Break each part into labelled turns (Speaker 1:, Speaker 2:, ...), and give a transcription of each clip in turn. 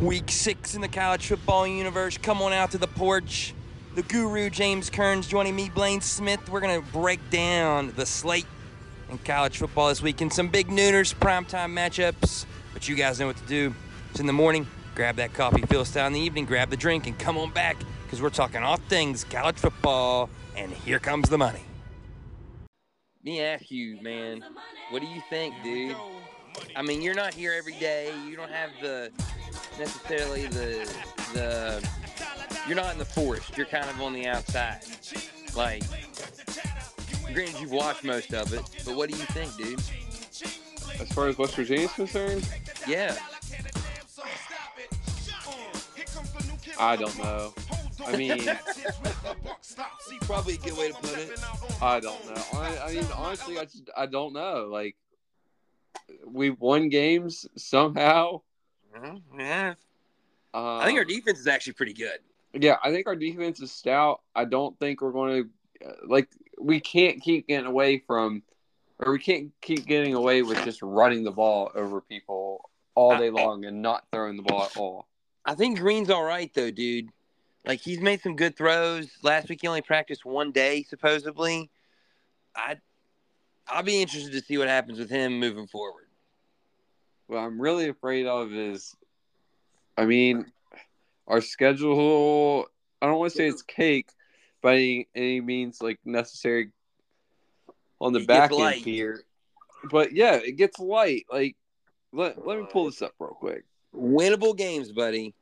Speaker 1: Week six in the college football universe. Come on out to the porch. The guru James Kerns joining me, Blain Smith. We're gonna break down the slate in college football this week and some big nooners, primetime matchups. But you guys know what to do. It's in the morning. Grab that coffee, fill us down in the evening, grab the drink, and come on back because we're talking all things college football. And here comes the money. Me ask you, man, what do you think, dude? I mean, you're not here every day. You don't have the necessarily the the. You're not in the forest. You're kind of on the outside. Like, granted, you've watched most of it, but what do you think, dude?
Speaker 2: As far as West Virginia's concerned,
Speaker 1: Yeah.
Speaker 2: I don't know. I mean,
Speaker 1: Probably a good way to put it.
Speaker 2: I don't know. I, I mean, honestly, I just I don't know. Like, we've won games somehow.
Speaker 1: Yeah.
Speaker 2: Uh,
Speaker 1: I think our defense is actually pretty good.
Speaker 2: yeah, I think our defense is stout. I don't think we're going to uh, like we can't keep getting away from, or we can't keep getting away with just running the ball over people all day long and not throwing the ball at all.
Speaker 1: I think Greene's all right though, dude. Like he's made some good throws. Last week he only practiced one day, supposedly. I I'll be interested to see what happens with him moving forward.
Speaker 2: What I'm really afraid of is, I mean, our schedule. I don't want to say it's cake by any, any means like necessary on the
Speaker 1: It
Speaker 2: back end
Speaker 1: light.
Speaker 2: here, but yeah, it gets light. Like, let let me pull this up real quick.
Speaker 1: Winnable games, buddy.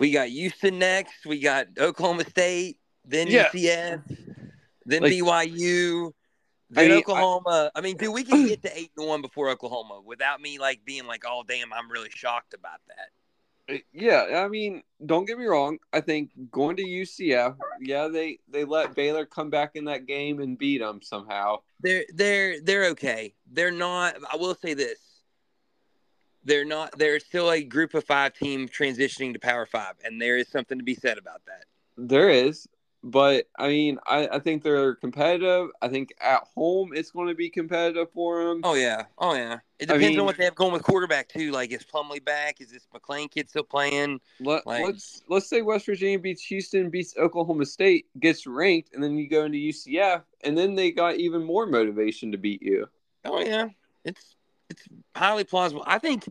Speaker 1: We got Houston next. We got Oklahoma State, then
Speaker 2: Yeah.
Speaker 1: UCF, then
Speaker 2: Like-
Speaker 1: BYU,
Speaker 2: I
Speaker 1: then
Speaker 2: mean, I-
Speaker 1: Oklahoma. I, mean, dude, we can get to eight and one before Oklahoma without me like being like, "Oh, damn, I'm really shocked about that."
Speaker 2: Uh, yeah, I mean, don't get me wrong. I think going to UCF, yeah, they they let Baylor come back in that game and beat them somehow.
Speaker 1: They're they're they're okay. They're not. I will say this. They're not. They're still a group of five team transitioning to Power Five, and there is something to be said about that.
Speaker 2: There is, but I mean, I, I think they're competitive. I think at home it's going to be competitive for them.
Speaker 1: Oh yeah. Oh yeah. It
Speaker 2: I
Speaker 1: depends
Speaker 2: mean-
Speaker 1: on what they have going with quarterback too. Like, is Plumlee back? Is this McClain kid still playing?
Speaker 2: Let,
Speaker 1: like-
Speaker 2: let's let's say West Virginia beats Houston, beats Oklahoma State, gets ranked, and then you go into UCF, and then they got even more motivation to beat you.
Speaker 1: Oh yeah. It's it's highly plausible. I think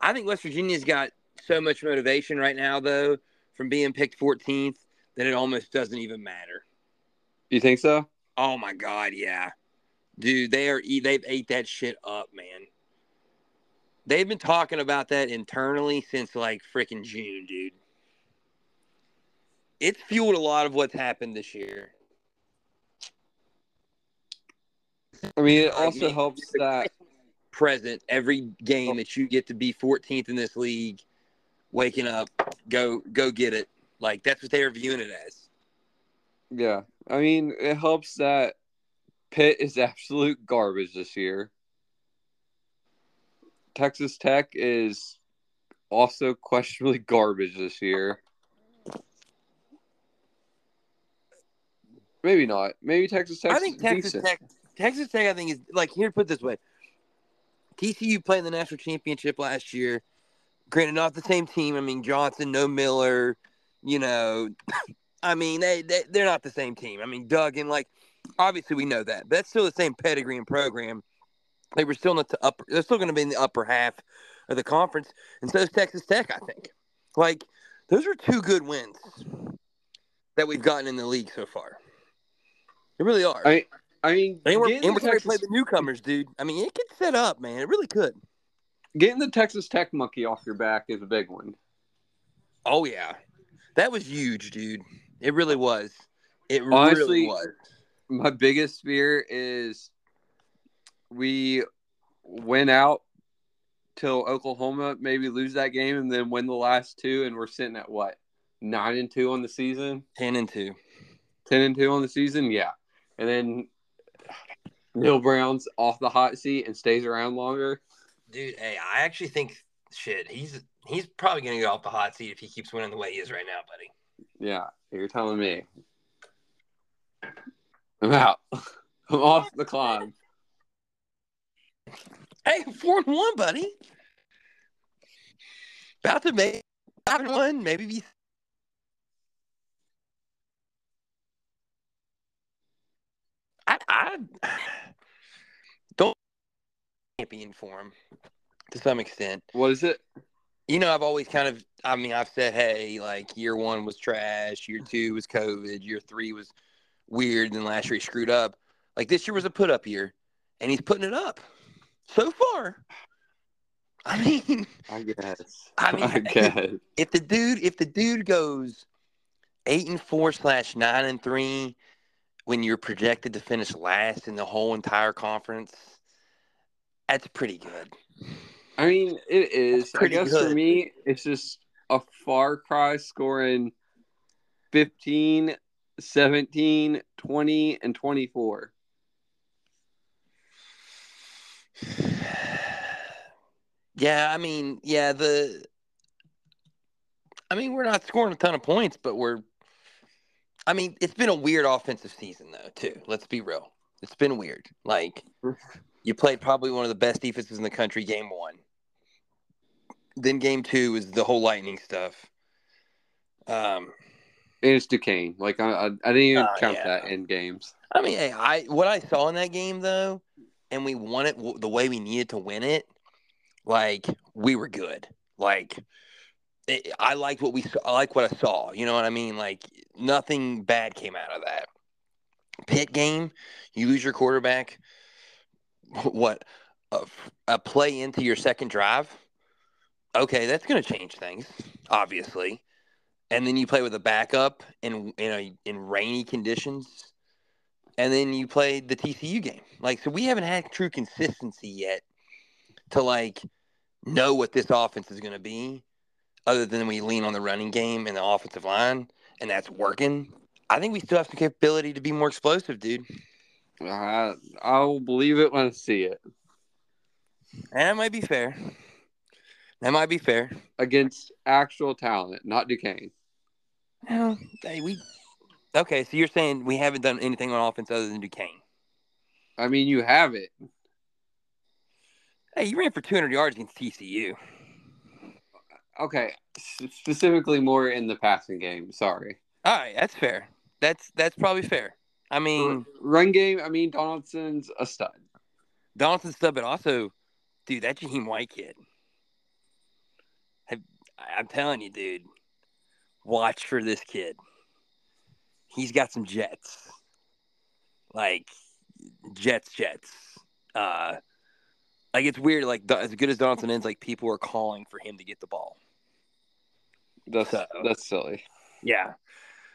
Speaker 1: I think West Virginia's got so much motivation right now though from being picked 14th that it almost doesn't even matter.
Speaker 2: Do you think so?
Speaker 1: Oh my god, yeah. Dude, they are they've ate that shit up, man. They've been talking about that internally since like freaking June, dude. It's fueled a lot of what's happened this year.
Speaker 2: I mean, it also
Speaker 1: man,
Speaker 2: helps
Speaker 1: just
Speaker 2: that
Speaker 1: present every game oh. that you get to be 14th in this league, waking up, go go get it. Like that's what they're viewing it as.
Speaker 2: Yeah, I mean, it helps that Pitt is absolute garbage this year. Texas Tech is also questionably garbage this year. Maybe not. Maybe Texas Tech.
Speaker 1: I think Texas Tech, Texas Tech, I think is like here. Put it this way: TCU played in the national championship last year. Granted, not the same team. I mean, Johnson, no Miller. You know, I mean, they, they they're not the same team. I mean, Duggan, like obviously we know that, but that's still the same pedigree and program. They were still in the upper. They're still going to be in the upper half of the conference, and so is Texas Tech. I think. Like those are two good wins that we've gotten in the league so far. They really are.
Speaker 2: I, I mean,
Speaker 1: And we're, and we're to play the newcomers, dude. I mean, it could set up, man. It really could.
Speaker 2: getting the Texas Tech monkey off your back is a big one.
Speaker 1: Oh yeah, that was huge, dude. It really was. It
Speaker 2: Honestly,
Speaker 1: really was.
Speaker 2: My biggest fear is we win out till Oklahoma, maybe lose that game, and then win the last two, and we're sitting at what nine and two on the season,
Speaker 1: Ten and two.
Speaker 2: ten and two on the season, yeah, and then Neal Brown's off the hot seat and stays around longer.
Speaker 1: Dude, hey, I actually think shit. He's he's probably to get off the hot seat if he keeps winning the way he is right now, buddy.
Speaker 2: Yeah, you're telling me. I'm out. I'm off the climb.
Speaker 1: Hey, four and one, buddy. About to make five and one, maybe be. I, I don't champion for him to some extent.
Speaker 2: What is it?
Speaker 1: You know, I've always kind of, I mean, I've said, hey, like year one was trash, year two was COVID, year three was weird, and last year he screwed up. Like this year was a put up year, and he's putting it up so far. I mean,
Speaker 2: I guess.
Speaker 1: I mean,
Speaker 2: I guess.
Speaker 1: if the dude if the dude goes eight and four slash nine and three when you're projected to finish last in the whole entire conference, that's pretty good.
Speaker 2: I mean, it is. I guess for me, it's just a far cry scoring 15, 17, 20, and 24.
Speaker 1: Yeah, I mean, yeah, the I mean, we're not scoring a ton of points, but we're I mean, it's been a weird offensive season though, too. Let's be real. It's been weird. Like you played probably one of the best defenses in the country game 1. Then game 2 is the whole lightning stuff. Um
Speaker 2: And it's Duquesne. Like, I, I, I didn't even
Speaker 1: Oh,
Speaker 2: count
Speaker 1: yeah.
Speaker 2: that in games.
Speaker 1: I mean, hey, I what I saw in that game though, and we won it w- the way we needed to win it. Like we were good. Like it, I liked what we saw. I like what I saw. You know what I mean? Like nothing bad came out of that. Pitt game, you lose your quarterback. What a, a play into your second drive? Okay, that's going to change things, obviously. And then you play with a backup in in a, in rainy conditions and then you play the TCU game. Like, so we haven't had true consistency yet to like know what this offense is going to be, other than we lean on the running game and the offensive line, and that's working. I think we still have the capability to be more explosive, dude.
Speaker 2: I, I'll believe it when I see it.
Speaker 1: And that might be fair. That might be fair.
Speaker 2: Against actual talent, not Duquesne.
Speaker 1: Well, hey, we okay. So you're saying we haven't done anything on offense other than Duquesne?
Speaker 2: I mean, you have it.
Speaker 1: Hey, you ran for 200 yards against TCU.
Speaker 2: Okay. S- specifically more in the passing game. Sorry.
Speaker 1: All right, that's fair. That's that's probably fair. I mean,
Speaker 2: Run game, I mean, Donaldson's a stud.
Speaker 1: Donaldson stud, but also, dude, that Jahiem White kid. I'm telling you, dude, watch for this kid. He's got some jets, like jets, jets. Uh, like it's weird. Like as good as Donaldson is, like people are calling for him to get the ball.
Speaker 2: That's
Speaker 1: So-
Speaker 2: that's silly.
Speaker 1: Yeah.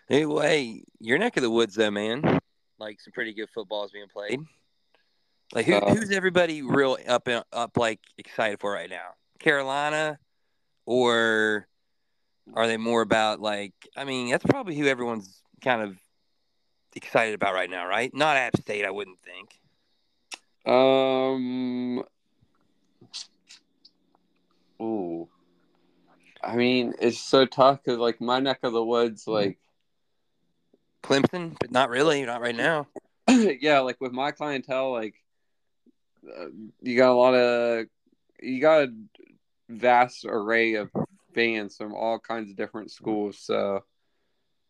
Speaker 1: Anyway, your neck of the woods, though, man. Like some pretty good football is being played. Like who,
Speaker 2: Uh,
Speaker 1: who's everybody real up and up like excited for right now? Carolina, or are they more about like? I mean, that's probably who everyone's kind of excited about right now, right? Not App State, I wouldn't think.
Speaker 2: Um. Ooh. I mean, it's so tough because like my neck of the woods, like
Speaker 1: Clemson, but not really, not right now.
Speaker 2: yeah, like with my clientele, like uh, you got a lot of you got vast array of fans from all kinds of different schools. So,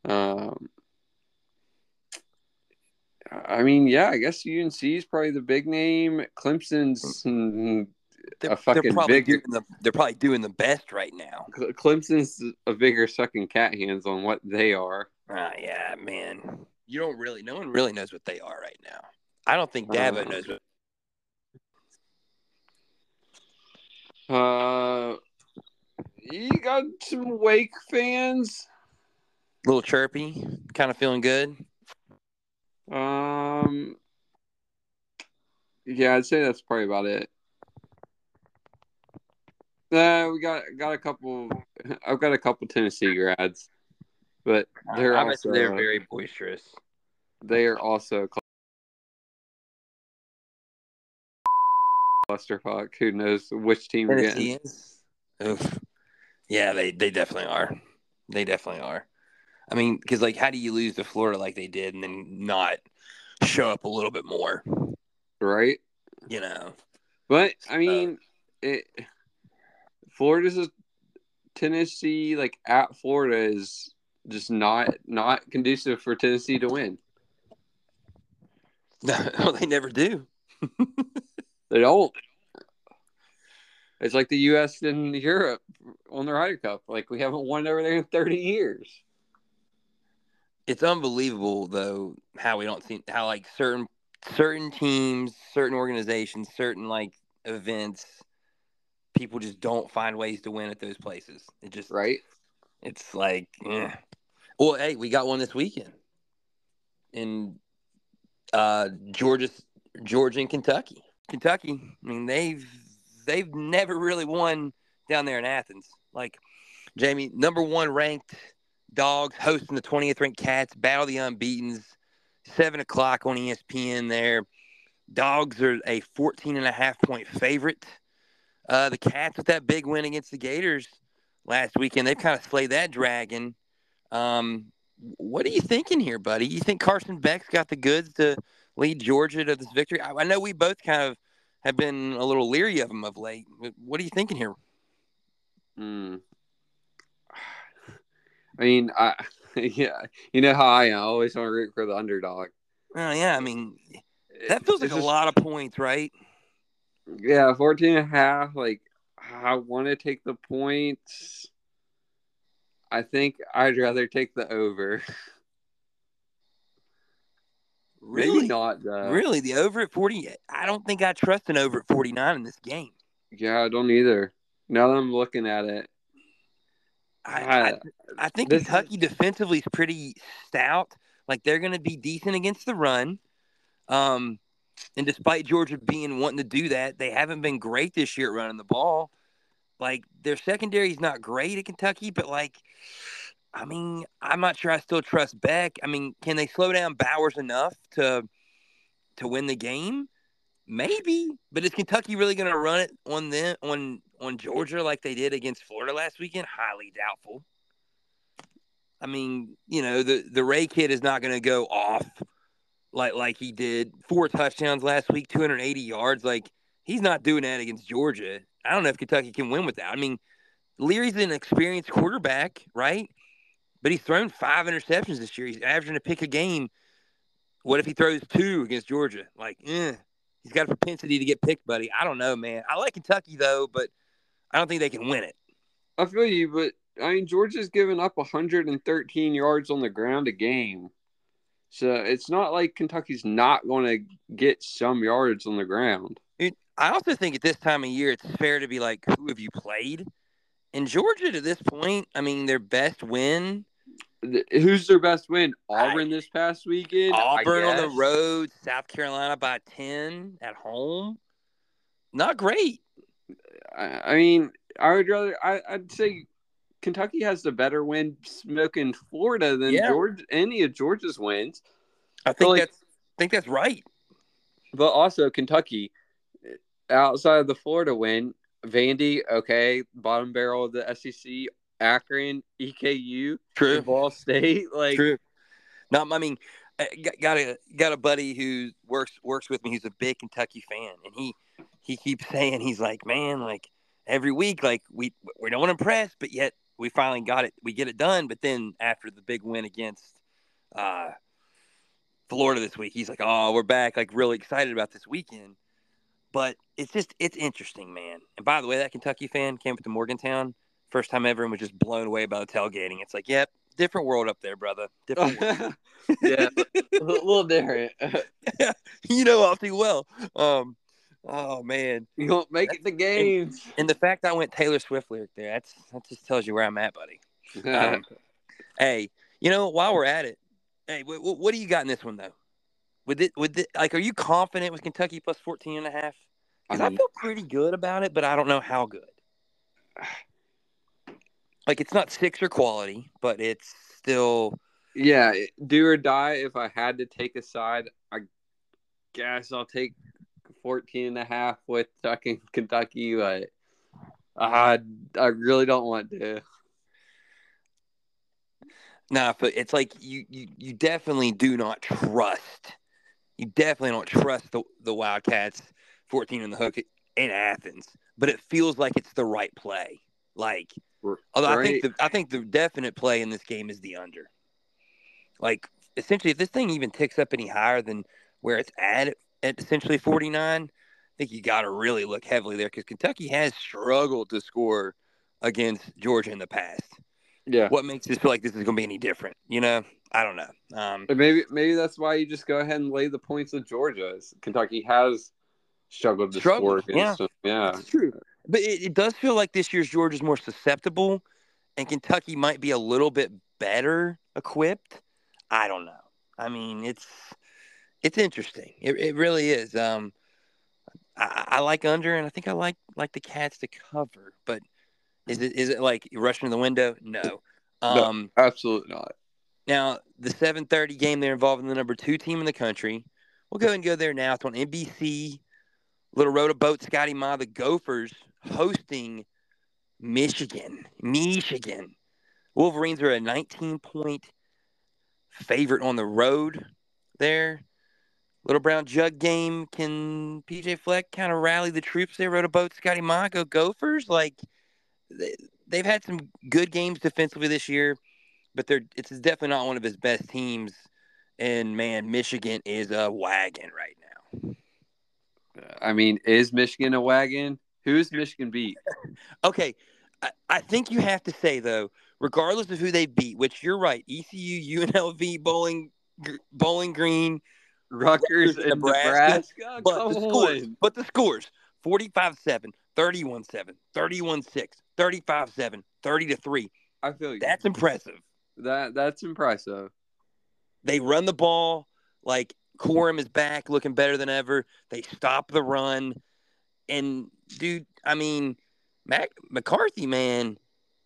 Speaker 2: um, I mean, yeah, I guess UNC is probably the big name. Clemson's
Speaker 1: They're,
Speaker 2: A fucking
Speaker 1: they're probably
Speaker 2: big-
Speaker 1: doing the they're probably doing the best right now.
Speaker 2: Clemson's a bigger sucking cat hands on what they are.
Speaker 1: Ah, yeah, man. You don't really. No one really knows what they are right now. I don't think Dabo
Speaker 2: Uh,
Speaker 1: knows what.
Speaker 2: Uh, you got some Wake fans.
Speaker 1: A little chirpy, kind of feeling good.
Speaker 2: Um, yeah, I'd say that's probably about it. Uh, we got got a couple. I've got a couple Tennessee grads, but they're also
Speaker 1: they're very boisterous.
Speaker 2: they are also clusterfuck. Who knows which team you're getting?
Speaker 1: Oof. Yeah, they they definitely are. They definitely are. I mean, because like, how do you lose to Florida like they did, and then not show up a little bit more?
Speaker 2: Right?
Speaker 1: You know.
Speaker 2: But I mean, it. Florida's a Tennessee like at Florida is just not not conducive for Tennessee to win.
Speaker 1: No, they never do.
Speaker 2: They don't. It's like the U.S. and Europe on the Ryder Cup. Like we haven't won over there in thirty years.
Speaker 1: It's unbelievable though how we don't see how like certain certain teams, certain organizations, certain like events, people just don't find ways to win at those places. It just
Speaker 2: Right?
Speaker 1: It's like, eh. well, hey, we got one this weekend in uh, Georgia, Georgia and Kentucky. Kentucky, I mean, they've they've never really won down there in Athens. Like Jamie, number one ranked dogs hosting the 20th ranked Cats, battle the unbeaten's, seven o'clock on ESPN. There, dogs are a 14 and a half point favorite. Uh, the Cats with that big win against the Gators last weekend. They've kind of slayed that dragon. Um, what are you thinking here, buddy? You think Carson Beck's got the goods to lead Georgia to this victory? I, I know we both kind of have been a little leery of them of late. What are you thinking here?
Speaker 2: Hmm. I mean, I yeah, you know how I am. I always want to root for the underdog.
Speaker 1: Oh, yeah, I mean, that feels like
Speaker 2: It's
Speaker 1: a
Speaker 2: just-
Speaker 1: lot of points, right?
Speaker 2: Yeah, 14 and a half. Like, I want to take the points. I think I'd rather take the over.
Speaker 1: Really?
Speaker 2: Maybe not, though.
Speaker 1: Really? The over at 40? I don't think I trust an over at 49 in this game.
Speaker 2: Yeah, I don't either. Now that I'm looking at it,
Speaker 1: I,
Speaker 2: Ah,
Speaker 1: I, I think
Speaker 2: this
Speaker 1: Kentucky defensively is pretty stout. Like they're going to be decent against the run. Um, and despite Georgia being wanting to do that, they haven't been great this year at running the ball. Like their secondary is not great at Kentucky, but like, I mean, I'm not sure I still trust Beck. I mean, can they slow down Bowers enough to to win the game? Maybe, but is Kentucky really going to run it on them on on Georgia like they did against Florida last weekend? Highly doubtful. I mean, you know, the the Ray kid is not going to go off like like he did. Four touchdowns last week, 280 yards. Like he's not doing that against Georgia. I don't know if Kentucky can win with that. I mean, Leary's an experienced quarterback, right? But he's thrown five interceptions this year. He's averaging a pick a game. What if he throws two against Georgia? Like, eh, he's got a propensity to get picked, buddy. I don't know, man. I like Kentucky though, but I don't think they can win it.
Speaker 2: I feel you, but I mean, Georgia's given up 113 yards on the ground a game. So it's not like Kentucky's not going to get some yards on the ground.
Speaker 1: It, I also think at this time of year, it's fair to be like, who have you played? In Georgia, to this point, I mean, their best win,
Speaker 2: Who's their best win? Auburn this past weekend.
Speaker 1: Auburn on the road, South Carolina by 10 at home. Not great.
Speaker 2: I, I mean, I would rather. I, I'd say Kentucky has the better win smoking Florida than
Speaker 1: Yeah.
Speaker 2: Georgia. Any of Georgia's wins,
Speaker 1: I think
Speaker 2: like-
Speaker 1: that's I think that's right.
Speaker 2: but also Kentucky, outside of the Florida win, Vandy, okay, bottom barrel of the SEC, Akron, EKU,
Speaker 1: True.
Speaker 2: Ball State, like
Speaker 1: True. No, I mean, I got- got a got a buddy who works works with me who's a big Kentucky fan, and he he keeps saying he's like, man, like every week, like we we don't impress, but yet we finally got it, we get it done. But then after the big win against uh, Florida this week, he's like, oh, we're back, like really excited about this weekend. But it's just it's interesting, man. And by the way, that Kentucky fan came up to Morgantown first time everyone was just blown away by the tailgating. It's like, yep, different world up there, brother. Different world.
Speaker 2: yeah, a little different.
Speaker 1: yeah, you know all too well. Um, oh man,
Speaker 2: you won't make it to games.
Speaker 1: and the fact I went Taylor Swift lyric there, that's that just tells you where I'm at, buddy. Um, hey, you know, while we're at it, hey, what, what do you got in this one though? With it, with it, like, are you confident with Kentucky plus 14 and a half? Because I,
Speaker 2: mean,
Speaker 1: feel pretty good about it, but I don't know how good. Like, it's not Sixer quality, but it's still
Speaker 2: yeah, do or die. If I had to take a side, I guess I'll take 14 and a half with fucking Kentucky, but I, I really don't want to.
Speaker 1: Nah, but it's like you, you you definitely do not trust. You definitely don't trust the the Wildcats 14 in the hook in Athens, but it feels like it's the right play. Like Although I think the I think the definite play in this game is the under. Like essentially, if this thing even ticks up any higher than where it's at at essentially forty nine, I think you got to really look heavily there because Kentucky has struggled to score against Georgia in the past.
Speaker 2: Yeah.
Speaker 1: What makes this feel like this is going to be any different? You know, I don't know. Um,
Speaker 2: maybe maybe that's why you just go ahead and lay the points with Georgia. Kentucky has struggled to
Speaker 1: Struggled,
Speaker 2: score against them. Yeah.
Speaker 1: It's true. But it, it does feel like this year's Georgia is more susceptible, and Kentucky might be a little bit better equipped. I don't know. I mean, it's it's interesting. It, it really is. Um, I, I like under, and I think I like like the Cats to cover. But is it is it like rushing to the window? No.
Speaker 2: No.
Speaker 1: Um,
Speaker 2: Absolutely not.
Speaker 1: now the seven thirty game, they're involving the number two team in the country. We'll go ahead and go there now. It's on NBC. Little road boat, Ski-U-Mah, the Gophers hosting Michigan. Michigan. Wolverines are a 19 point favorite on the road there. Little Brown Jug game. Can PJ Fleck kind of rally the troops there? Row the boat, Ski-U-Mah, go Gophers. Like they, they've had some good games defensively this year, but they're it's definitely not one of his best teams. And man, Michigan is a wagon right now.
Speaker 2: I mean, is Michigan a wagon? Who's Michigan beat?
Speaker 1: Okay, I, I think you have to say though, regardless of who they beat, which you're right, ECU, UNLV, Bowling, Bowling Green,
Speaker 2: Rutgers and
Speaker 1: Nebraska,
Speaker 2: Nebraska.
Speaker 1: but the scores, but the scores 45-7, 31-7, 31-6, 35-7, 30 to 3.
Speaker 2: I feel you.
Speaker 1: That's impressive.
Speaker 2: that that's impressive.
Speaker 1: They run the ball like Corum is back looking better than ever. They stop the run. And dude, I mean, Mac McCarthy, man,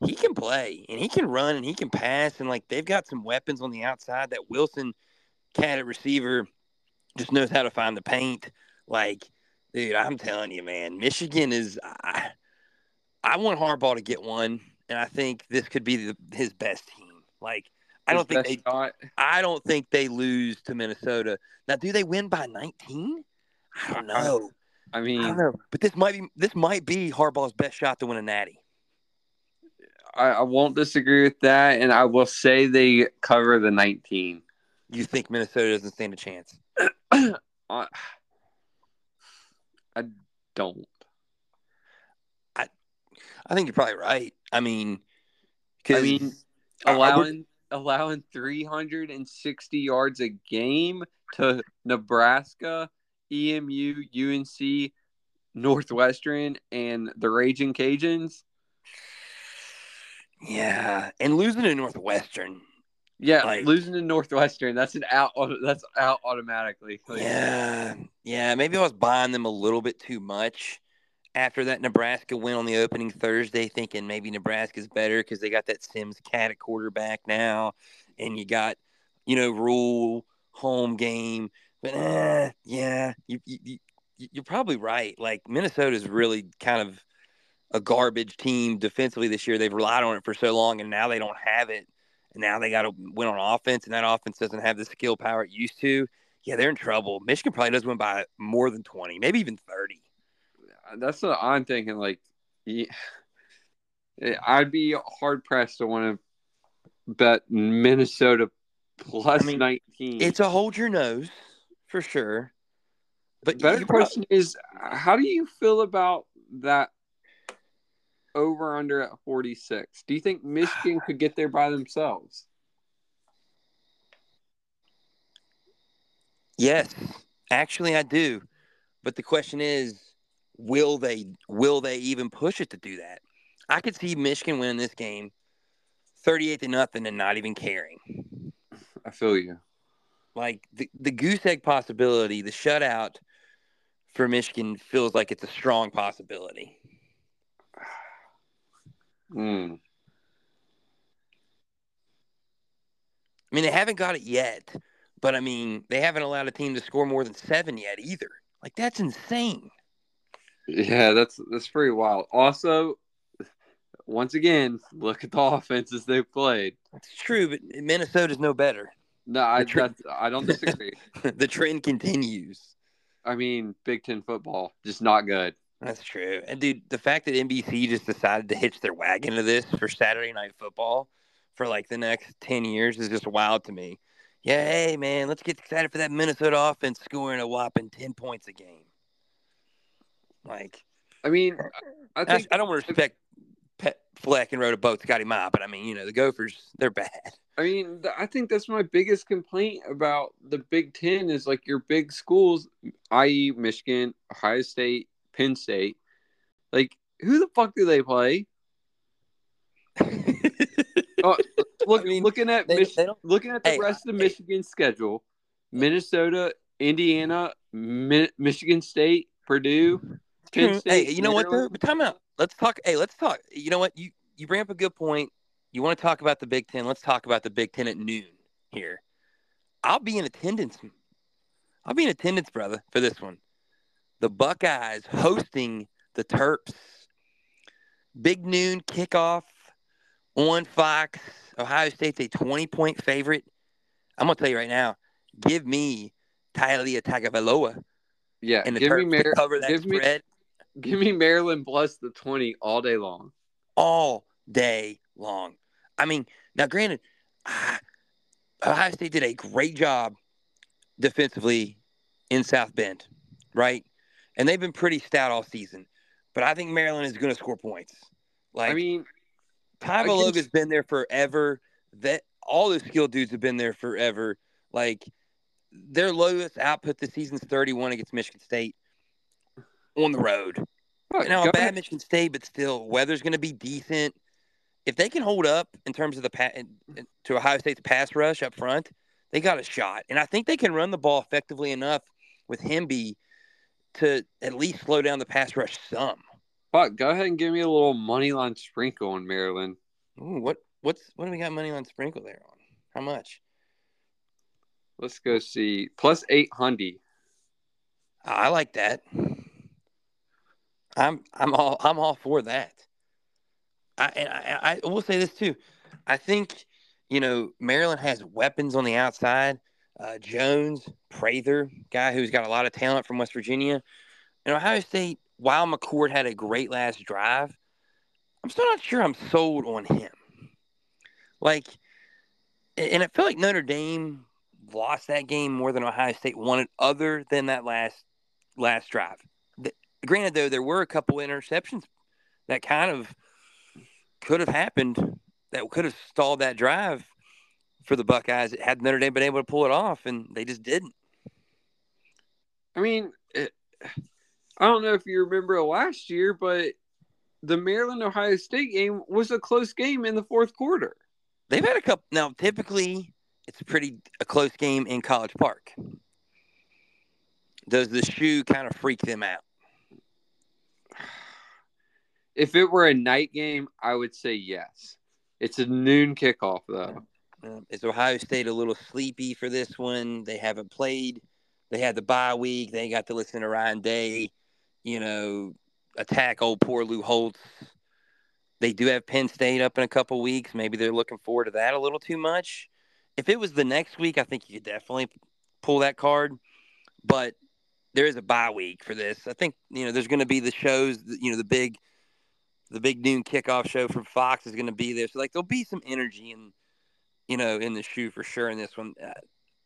Speaker 1: he can play and he can run and he can pass and like they've got some weapons on the outside that Wilson cat at receiver just knows how to find the paint. Like, dude, I'm telling you, man, Michigan is I, I want Harbaugh to get one, and I think this could be the, his best team. Like, I don't think they
Speaker 2: shot.
Speaker 1: I don't think they lose to Minnesota. Now, do they win by 19? I don't know.
Speaker 2: I
Speaker 1: I
Speaker 2: mean,
Speaker 1: don't know. But this might be this might be Harbaugh's best shot to win a natty.
Speaker 2: I, I won't disagree with that, and I will say they cover the 19.
Speaker 1: You think Minnesota doesn't stand a chance?
Speaker 2: I, I don't.
Speaker 1: I I think you're probably right. I mean,
Speaker 2: I mean,
Speaker 1: I- I
Speaker 2: allowing allowing 360 yards a game to Nebraska, EMU, UNC, Northwestern, and the Raging Cajuns.
Speaker 1: yeah, and losing to Northwestern.
Speaker 2: Yeah,
Speaker 1: Like-
Speaker 2: losing to Northwestern, that's an out. That's out automatically. Like,
Speaker 1: Yeah, yeah. Maybe I was buying them a little bit too much after that Nebraska win on the opening Thursday, thinking maybe Nebraska's better because they got that Sims cat at quarterback now, and you got you know rule home game. But eh, yeah, you, you you you're probably right. Like Minnesota's really kind of a garbage team defensively this year. They've relied on it for so long, and now they don't have it. And now they got to win on offense, and that offense doesn't have the skill power it used to. Yeah, they're in trouble. Michigan probably does win by more than 20, maybe even 30.
Speaker 2: that's what I'm thinking. Like, yeah, I'd be hard pressed to want to bet Minnesota plus
Speaker 1: I mean,
Speaker 2: 19.
Speaker 1: It's a hold your nose for sure. But
Speaker 2: the better question is, how do you feel about that over under at 46? Do you think Michigan could get there by themselves?
Speaker 1: yes, actually I do. But the question is, will they will they even push it to do that? I could see Michigan winning this game 38 to nothing and not even caring.
Speaker 2: I feel you.
Speaker 1: Like the, the goose egg possibility, the shutout for Michigan feels like it's a strong possibility.
Speaker 2: Mm.
Speaker 1: I mean, they haven't got it yet, but I mean, they haven't allowed a team to score more than seven yet either. Like that's insane.
Speaker 2: Yeah, that's that's pretty wild. Also, once again, look at the offenses they've played.
Speaker 1: It's true, but Minnesota's no better.
Speaker 2: No, I
Speaker 1: The tr-
Speaker 2: that's, I don't disagree.
Speaker 1: the trend continues.
Speaker 2: I mean, Big Ten football just not good.
Speaker 1: That's true. And dude, the fact that NBC just decided to hitch their wagon to this for Saturday night football for like the next 10 years is just wild to me. Yeah, hey man, let's get excited for that Minnesota offense scoring a whopping 10 points a game. Like
Speaker 2: I mean, I think
Speaker 1: I don't want to respect Fleck and Row the Boat, Ski-U-Mah, but I mean, you know, the Gophers, they're bad.
Speaker 2: I mean, I think that's my biggest complaint about the Big Ten is like your big schools, i.e., Michigan, Ohio State, Penn State. Like, who the fuck do they play? Oh, look,
Speaker 1: I mean,
Speaker 2: looking at
Speaker 1: they-
Speaker 2: Mich-
Speaker 1: they
Speaker 2: looking at the
Speaker 1: Hey,
Speaker 2: rest of
Speaker 1: hey.
Speaker 2: Michigan's schedule, Minnesota, Indiana, Mi- Michigan State, Purdue, Penn State.
Speaker 1: Hey, you know what though? Time out. Let's talk. Hey, let's talk. You know what? You you bring up a good point. You want to talk about the Big Ten? Let's talk about the Big Ten at noon here. I'll be in attendance. I'll be in attendance, brother, for this one. The Buckeyes hosting the Terps. Big noon kickoff on Fox. Ohio State's a 20 point favorite. I'm going to tell you right now give me Taulia Tagovailoa
Speaker 2: Yeah,
Speaker 1: and the
Speaker 2: give me
Speaker 1: Terps to
Speaker 2: Mar-
Speaker 1: cover that
Speaker 2: give me
Speaker 1: spread.
Speaker 2: Give me Maryland plus the twenty all day long.
Speaker 1: all day long. I mean, now granted, ah, Ohio State did a great job defensively in South Bend, right? And they've been pretty stout all season. But I think Maryland is going to score points. Like
Speaker 2: I mean,
Speaker 1: Tagovailoa's been there forever. That all the skilled dudes have been there forever. Like their lowest output this season's 31 against Michigan State on the road.
Speaker 2: fuck,
Speaker 1: Now, a bad
Speaker 2: ahead.
Speaker 1: Michigan State, but still, weather's going to be decent. If they can hold up in terms of the pa- to Ohio State's pass rush up front, they got a shot. And I think they can run the ball effectively enough with Hemby to at least slow down the pass rush some.
Speaker 2: Fuck, go ahead and give me a little money line sprinkle on Maryland.
Speaker 1: Ooh, what what's what do we got money on sprinkle there on? How much?
Speaker 2: Let's go see plus eight hundred.
Speaker 1: I like that. I'm I'm all I'm all for that. I and I, I will say this too. I think you know Maryland has weapons on the outside. Uh, Jones, Prather, guy who's got a lot of talent from West Virginia. And Ohio State, while McCord had a great last drive, I'm still not sure I'm sold on him. Like, and I feel like Notre Dame lost that game more than Ohio State wanted, other than that last last drive. Granted, though, there were a couple interceptions that kind of could have happened that could have stalled that drive for the Buckeyes had Notre Dame been able to pull it off, and they just didn't.
Speaker 2: I mean, it, I don't know if you remember last year, but the Maryland Ohio State game was a close game in the fourth quarter.
Speaker 1: They've had a couple. Now, typically, it's pretty a close game in College Park. Does the shoe kind of freak them out?
Speaker 2: If it were a night game, I would say yes. It's a noon kickoff though.
Speaker 1: Um, is Ohio State a little sleepy for this one? They haven't played. They had the bye week. They got to listen to Ryan Day, you know, attack old poor Lou Holtz. They do have Penn State up in a couple weeks. Maybe they're looking forward to that a little too much. If it was the next week, I think you could definitely pull that card. But there is a bye week for this. I think you know there's going to be the shows. You know, the big, the big noon kickoff show from Fox is going to be there. So like there'll be some energy and you know, in the shoe for sure in this one. Uh,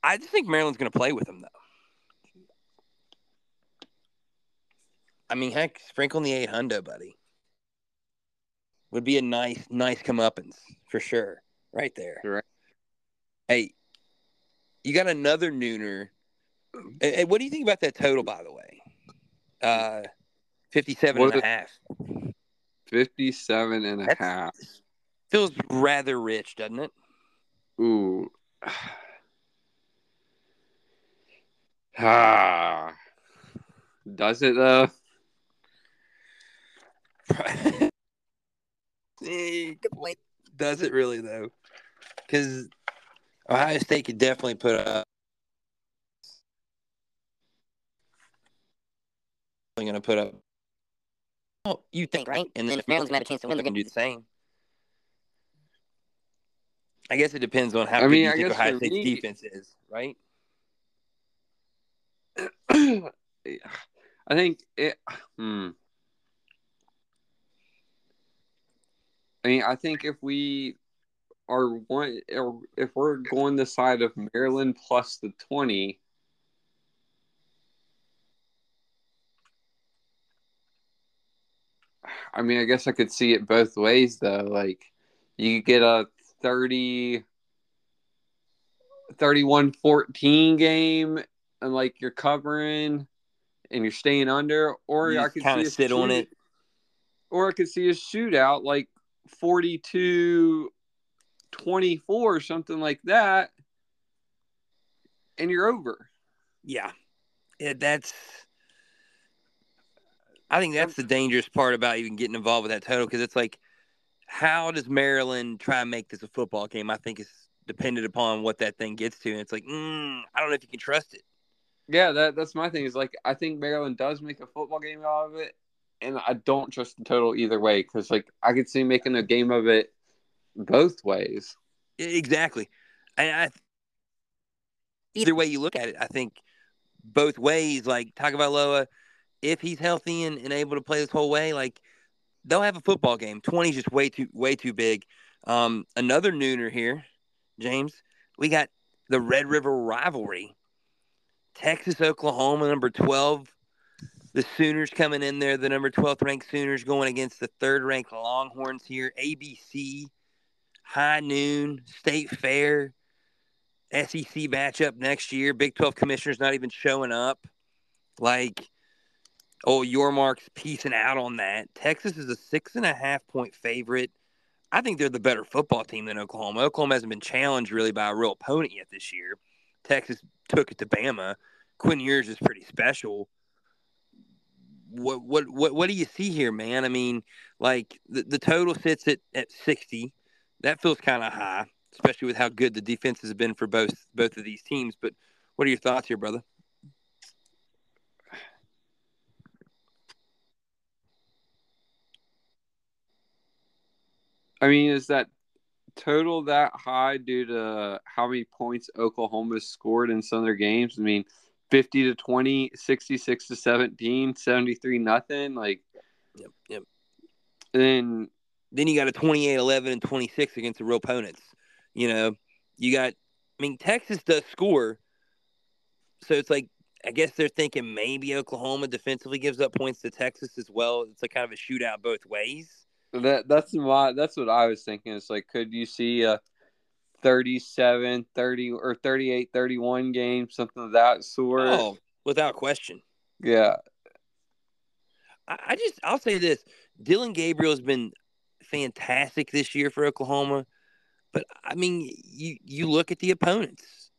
Speaker 1: I just think Maryland's going to play with them, though. I mean, heck, sprinkle in the eight hundo, buddy. Would be a nice, nice comeuppance for sure, right there.
Speaker 2: Correct.
Speaker 1: Hey, you got another nooner. Hey, hey, what do you think about that total, by the way? Uh, 57
Speaker 2: What
Speaker 1: and a half.
Speaker 2: 57 and a
Speaker 1: That's-
Speaker 2: half.
Speaker 1: Feels rather rich, doesn't it?
Speaker 2: Ooh. Ah. Does it though?
Speaker 1: Does it really though? Because Ohio State could definitely put up. Going to put up you think, right? And then if Maryland's gonna have a chance to win, they're gonna do the same. I guess it depends on how
Speaker 2: I mean,
Speaker 1: good
Speaker 2: I
Speaker 1: think Ohio State's
Speaker 2: me,
Speaker 1: defense is, right?
Speaker 2: I think it. Hmm. I mean, I think if we are one, or if we're going the side of Maryland plus the twenty, I mean, I guess I could see it both ways though. Like, you get a 30, 31 14 game, and like you're covering and you're staying under, or
Speaker 1: You
Speaker 2: I could see a
Speaker 1: sit on
Speaker 2: shoot-
Speaker 1: it.
Speaker 2: or I could see a shootout like 42 24 or something like that, and you're over.
Speaker 1: Yeah. yeah that's I think that's the dangerous part about even getting involved with that total because it's like, how does Maryland try and make this a football game? I think it's dependent upon what that thing gets to. And it's like, mm, I don't know if you can trust it.
Speaker 2: Yeah, that that's my thing. Is like I think Maryland does make a football game out of it, and I don't trust the total either way because like I could see making a game of it both ways.
Speaker 1: Exactly. And I, either way you look at it, I think both ways, like Tagovailoa, if he's healthy and, and able to play this whole way, like they'll have a football game. 20 is just way too way too big. Um, another nooner here, James. We got the Red River rivalry. Texas, Oklahoma, number 12. The Sooners coming in there, the number 12th ranked Sooners going against the third ranked Longhorns here. ABC, high noon, state fair, SEC matchup next year. Big 12 commissioners not even showing up. Like, oh, your marks piecing out on that. Texas is a six and a half point favorite. I think they're the better football team than Oklahoma. Oklahoma hasn't been challenged really by a real opponent yet this year. Texas took it to Bama. Quinn Ewers is pretty special. What what what what do you see here, man? I mean, like the, the total sits at, at sixty. That feels kind of high, especially with how good the defenses have been for both both of these teams. But what are your thoughts here, brother?
Speaker 2: I mean, is that total that high due to how many points Oklahoma scored in some of their games? I mean, 50 to 20, 66 to 17, 73 nothing. Like,
Speaker 1: Yep, yep.
Speaker 2: then
Speaker 1: Then you got a 28 11 and 26 against the real opponents. You know, you got, I mean, Texas does score. So it's like, I guess they're thinking maybe Oklahoma defensively gives up points to Texas as well. It's like kind of a shootout both ways.
Speaker 2: That that's my that's what I was thinking. It's like, could you see a 37, 30, or 38, 31 game, something of that sort?
Speaker 1: Oh, without question.
Speaker 2: Yeah.
Speaker 1: I, I just, I'll say this Dillon Gabriel has been fantastic this year for Oklahoma. But I mean, you, you look at the opponents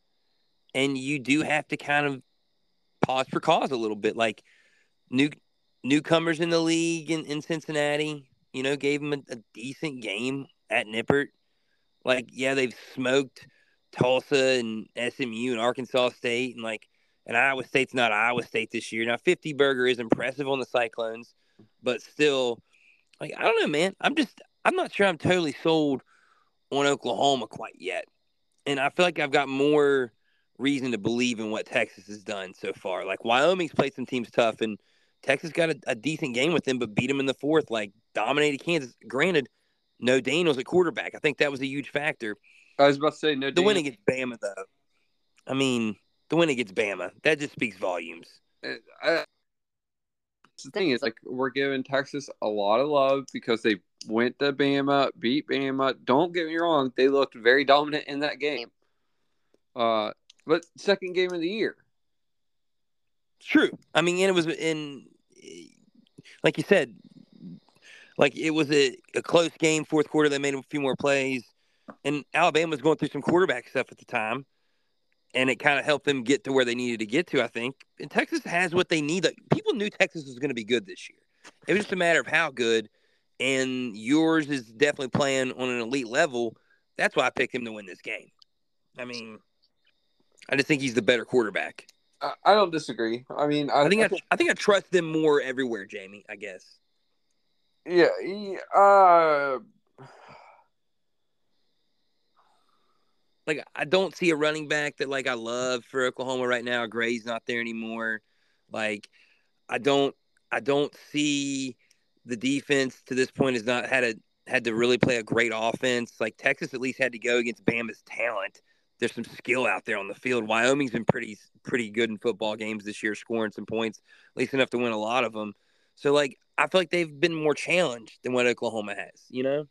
Speaker 1: and you do have to kind of pause for cause a little bit. Like new newcomers in the league in, in Cincinnati, you know, gave them a, a decent game at Nippert. Like, yeah, they've smoked Tulsa and SMU and Arkansas State, and like, and Iowa State's not Iowa State this year. Now, 50 Burger is impressive on the Cyclones, but still, like, I don't know, man. I'm just, I'm not sure I'm totally sold on Oklahoma quite yet. And I feel like I've got more reason to believe in what Texas has done so far. Like Wyoming's played some teams tough, and Texas got a, a decent game with them, but beat them in the fourth. Like dominated Kansas. Granted, no Daniels at quarterback. I think that was a huge factor.
Speaker 2: I was about to say, no,
Speaker 1: The win against Bama, though. I mean, the win against Bama. That just speaks volumes.
Speaker 2: I, the thing is, like, we're giving Texas a lot of love because they went to Bama, beat Bama. Don't get me wrong; they looked very dominant in that game. Uh, but second game of the year.
Speaker 1: True. I mean, and it was in, like you said, like it was a, a close game. Fourth quarter, they made a few more plays, and Alabama was going through some quarterback stuff at the time, and it kind of helped them get to where they needed to get to. I think, and Texas has what they need. Like people knew Texas was going to be good this year. It was just a matter of how good. And Ewers is definitely playing on an elite level. That's why I picked him to win this game. I mean, I just think he's the better quarterback.
Speaker 2: I, I don't disagree. I mean, I,
Speaker 1: I think I, I think I trust them more everywhere, Jamie. I guess.
Speaker 2: yeah, he- uh,
Speaker 1: Like I don't see a running back that like I love for Oklahoma right now. Gray's not there anymore. Like I don't I don't see the defense to this point has not had a had to really play a great offense. Like Texas at least had to go against Bama's talent. There's some skill out there on the field. Wyoming's been pretty pretty good in football games this year, scoring some points, at least enough to win a lot of them. So like I feel like they've been more challenged than what Oklahoma has. You know?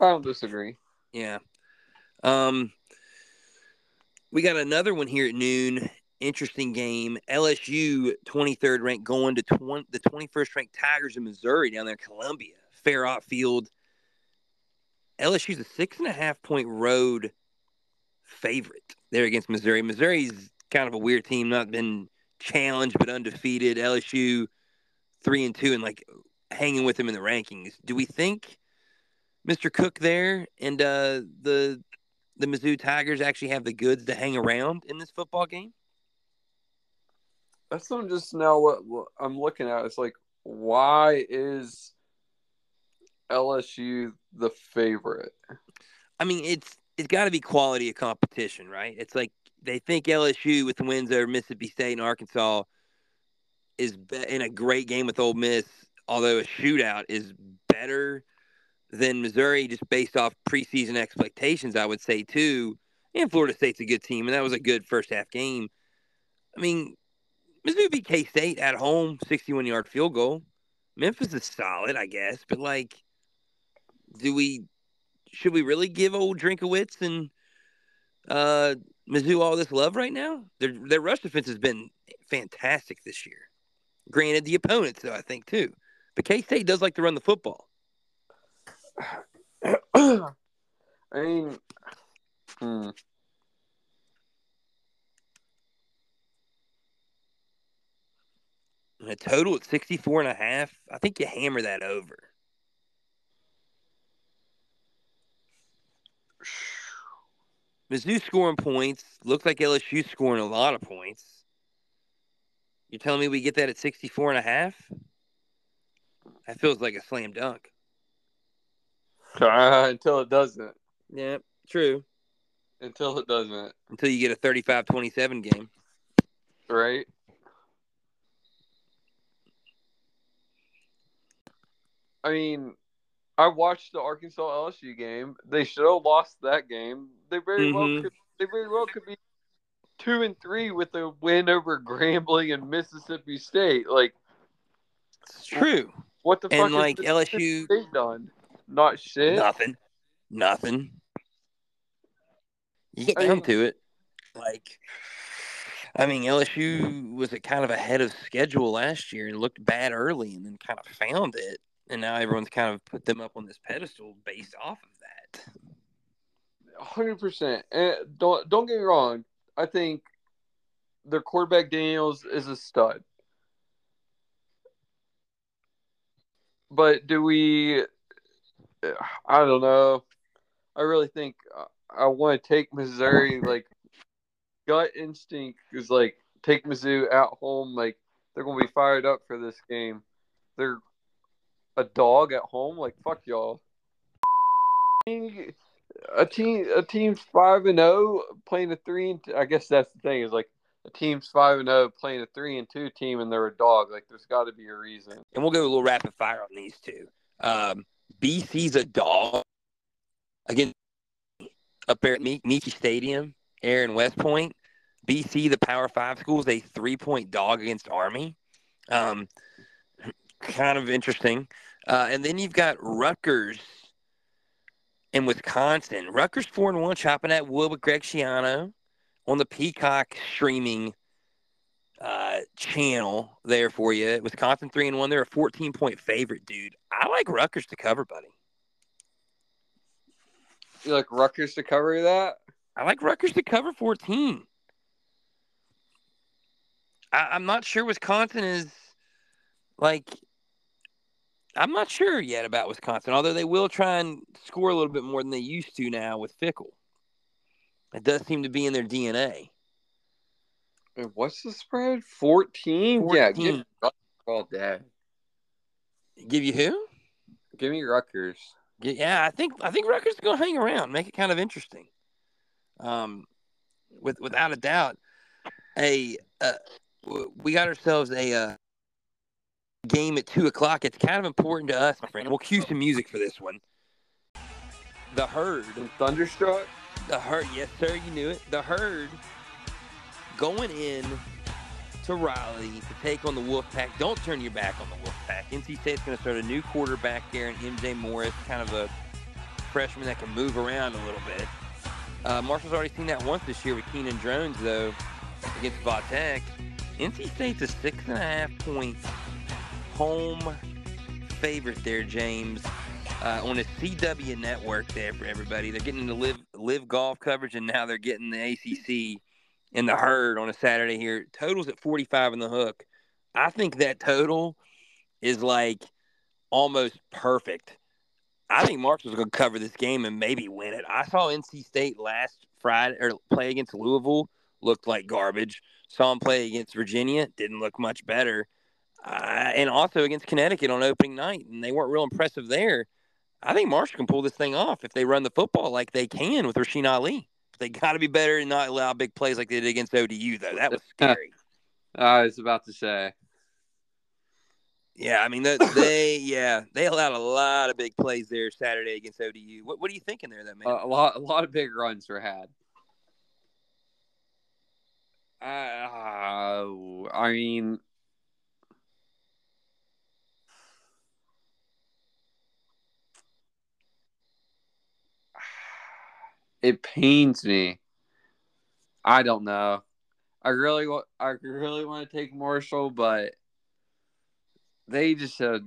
Speaker 2: I don't disagree.
Speaker 1: Yeah. Um, we got another one here at noon. Interesting game. LSU 23rd ranked going to 20, the 21st ranked Tigers in Missouri down there in Columbia. Fair Field. LSU's a six and a half point road favorite there against Missouri. Missouri's kind of a weird team, not been challenged but undefeated. LSU three and two and like hanging with them in the rankings. Do we think Mr. Cook there and uh, the the Mizzou Tigers actually have the goods to hang around in this football game?
Speaker 2: That's not just now what, what I'm looking at. It's like, why is LSU the favorite?
Speaker 1: I mean, it's it's got to be quality of competition, right? It's like they think LSU with wins over Mississippi State and Arkansas is in a great game with Ole Miss, although a shootout is better than Missouri just based off preseason expectations, I would say too. And Florida State's a good team, and that was a good first half game. I mean, Mizzou beat K State at home, 61 yard field goal. Memphis is solid, I guess, but like, do we should we really give old Drinkwitz and uh, Mizzou all this love right now? Their their rush defense has been fantastic this year. Granted, the opponents though, I think too, but K State does like to run the football.
Speaker 2: I mean, hmm.
Speaker 1: a total at 64 and a half. I think you hammer that over. Mizzou scoring points. Looks like LSU scoring a lot of points. You're telling me we get that at 64 and a half? That feels like a slam dunk.
Speaker 2: Uh, until it doesn't.
Speaker 1: Yeah, true.
Speaker 2: Until it doesn't.
Speaker 1: Until you get a 35 27 game.
Speaker 2: Right. I mean, I watched the Arkansas LSU game. They should have lost that game. They very mm-hmm. well could. They very well could be two and three with a win over Grambling and Mississippi State. Like,
Speaker 1: it's true.
Speaker 2: What the
Speaker 1: and
Speaker 2: fuck?
Speaker 1: like LSU
Speaker 2: State done? Not shit.
Speaker 1: Nothing. Nothing. You get I down mean, to it. Like, I mean, LSU was kind of ahead of schedule last year and looked bad early and then kind of found it. And now everyone's kind of put them up on this pedestal based off of that.
Speaker 2: Hundred percent. And don't don't get me wrong. I think their quarterback Daniels is a stud. But do we I don't know. I really think uh, I want to take Missouri. Like gut instinct is like take Mizzou at home. Like they're gonna be fired up for this game. They're a dog at home. Like fuck y'all. A team, a team's five and zero oh playing a three and. I guess that's the thing is like a team's five and zero oh playing a three and two team, and they're a dog. Like there's got to be a reason.
Speaker 1: And we'll go a little rapid fire on these two. Um, BC's a dog again up there at Michie Stadium, Aaron West Point. BC, the Power Five schools, a three point dog against Army. Um, kind of interesting. Uh, and then you've got Rutgers in Wisconsin. Rutgers four and one, chopping at wood with Greg Schiano on the Peacock streaming uh, channel there for you. Wisconsin three and one. They're a 14 point favorite, dude. I like Rutgers to cover, buddy.
Speaker 2: You like Rutgers to cover that?
Speaker 1: I like Rutgers to cover 14. I, I'm not sure Wisconsin is like. I'm not sure yet about Wisconsin, although they will try and score a little bit more than they used to now with Fickell. It does seem to be in their DNA.
Speaker 2: And what's the spread? 14? 14. Yeah, give all day.
Speaker 1: Give you who?
Speaker 2: Give me Rutgers.
Speaker 1: Yeah, I think I think Rutgers is going to hang around, make it kind of interesting. Um, with without a doubt, a uh, we got ourselves a uh, game at two o'clock. It's kind of important to us, my friend. We'll cue some music for this one. the herd.
Speaker 2: And Thunderstruck.
Speaker 1: The herd, yes, sir, you knew it. The herd going in to Raleigh to take on the Wolfpack. Don't turn your back on the Wolfpack. NC State's going to start a new quarterback there in MJ Morris, kind of a freshman that can move around a little bit. Uh, Marshall's already seen that once this year with Kyron Drones, though, against Vatech. NC State's a six and a half point home favorite there, James, uh, on a CW network there for everybody. They're getting the live live golf coverage, and now they're getting the ACC in the herd on a Saturday here. Totals at 45 in the hook. I think that total is like almost perfect. I think Marshall's going to cover this game and maybe win it. I saw NC State last Friday or play against Louisville, looked like garbage. Saw him play against Virginia, didn't look much better. Uh, and also against Connecticut on opening night, and they weren't real impressive there. I think Marshall can pull this thing off if they run the football like they can with Rasheen Ali. They got to be better and not allow big plays like they did against ODU, though. That was scary.
Speaker 2: I was about to say.
Speaker 1: Yeah, I mean, they, they yeah they allowed a lot of big plays there Saturday against ODU. What what are you thinking there, though, man?
Speaker 2: Uh, a lot a lot of big runs were had. Uh, I mean, it pains me. I don't know. I really want. I really want to take Marshall, but they just uh,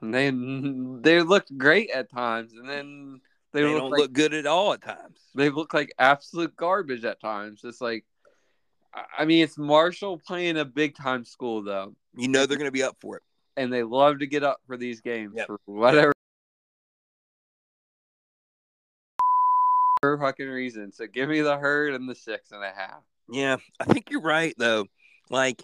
Speaker 2: they they looked great at times, and then
Speaker 1: they, they look don't like, look good at all at times.
Speaker 2: They look like absolute garbage at times. It's like, I mean, it's Marshall playing a big time school though.
Speaker 1: You know they're going to be up for it,
Speaker 2: and they love to get up for these games yep. for whatever fucking reason. So give me the herd and the six and a half.
Speaker 1: Yeah, I think you're right though. Like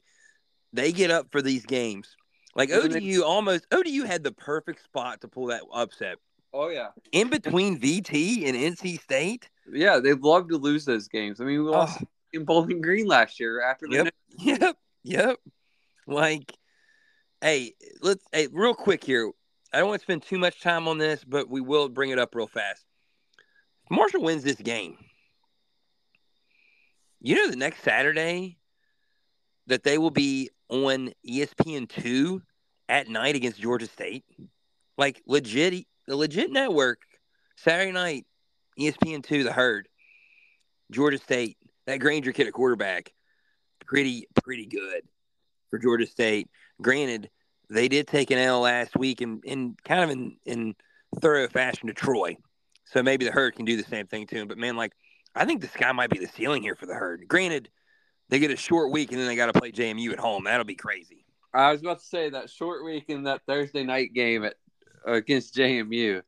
Speaker 1: they get up for these games. Like ODU almost ODU had the perfect spot to pull that upset.
Speaker 2: Oh yeah.
Speaker 1: In between VT and NC State.
Speaker 2: Yeah, they love to lose those games. I mean, we lost oh. in Bowling Green last year after the
Speaker 1: yep. yep. Yep. Like hey, let's hey, real quick here. I don't want to spend too much time on this, but we will bring it up real fast. Marshall wins this game, you know the next Saturday that they will be on ESPN two at night against Georgia State, like legit, the legit network. Saturday night, ESPN two, the herd, Georgia State. That Grainger kid at quarterback, pretty pretty good for Georgia State. Granted, they did take an L last week in, in kind of in, in thorough fashion to Troy. So maybe the herd can do the same thing to him. But man, like I think the sky might be the ceiling here for the herd. Granted, they get a short week and then they got to play JMU at home. That'll be crazy.
Speaker 2: I was about to say that short week and that Thursday night game at against JMU.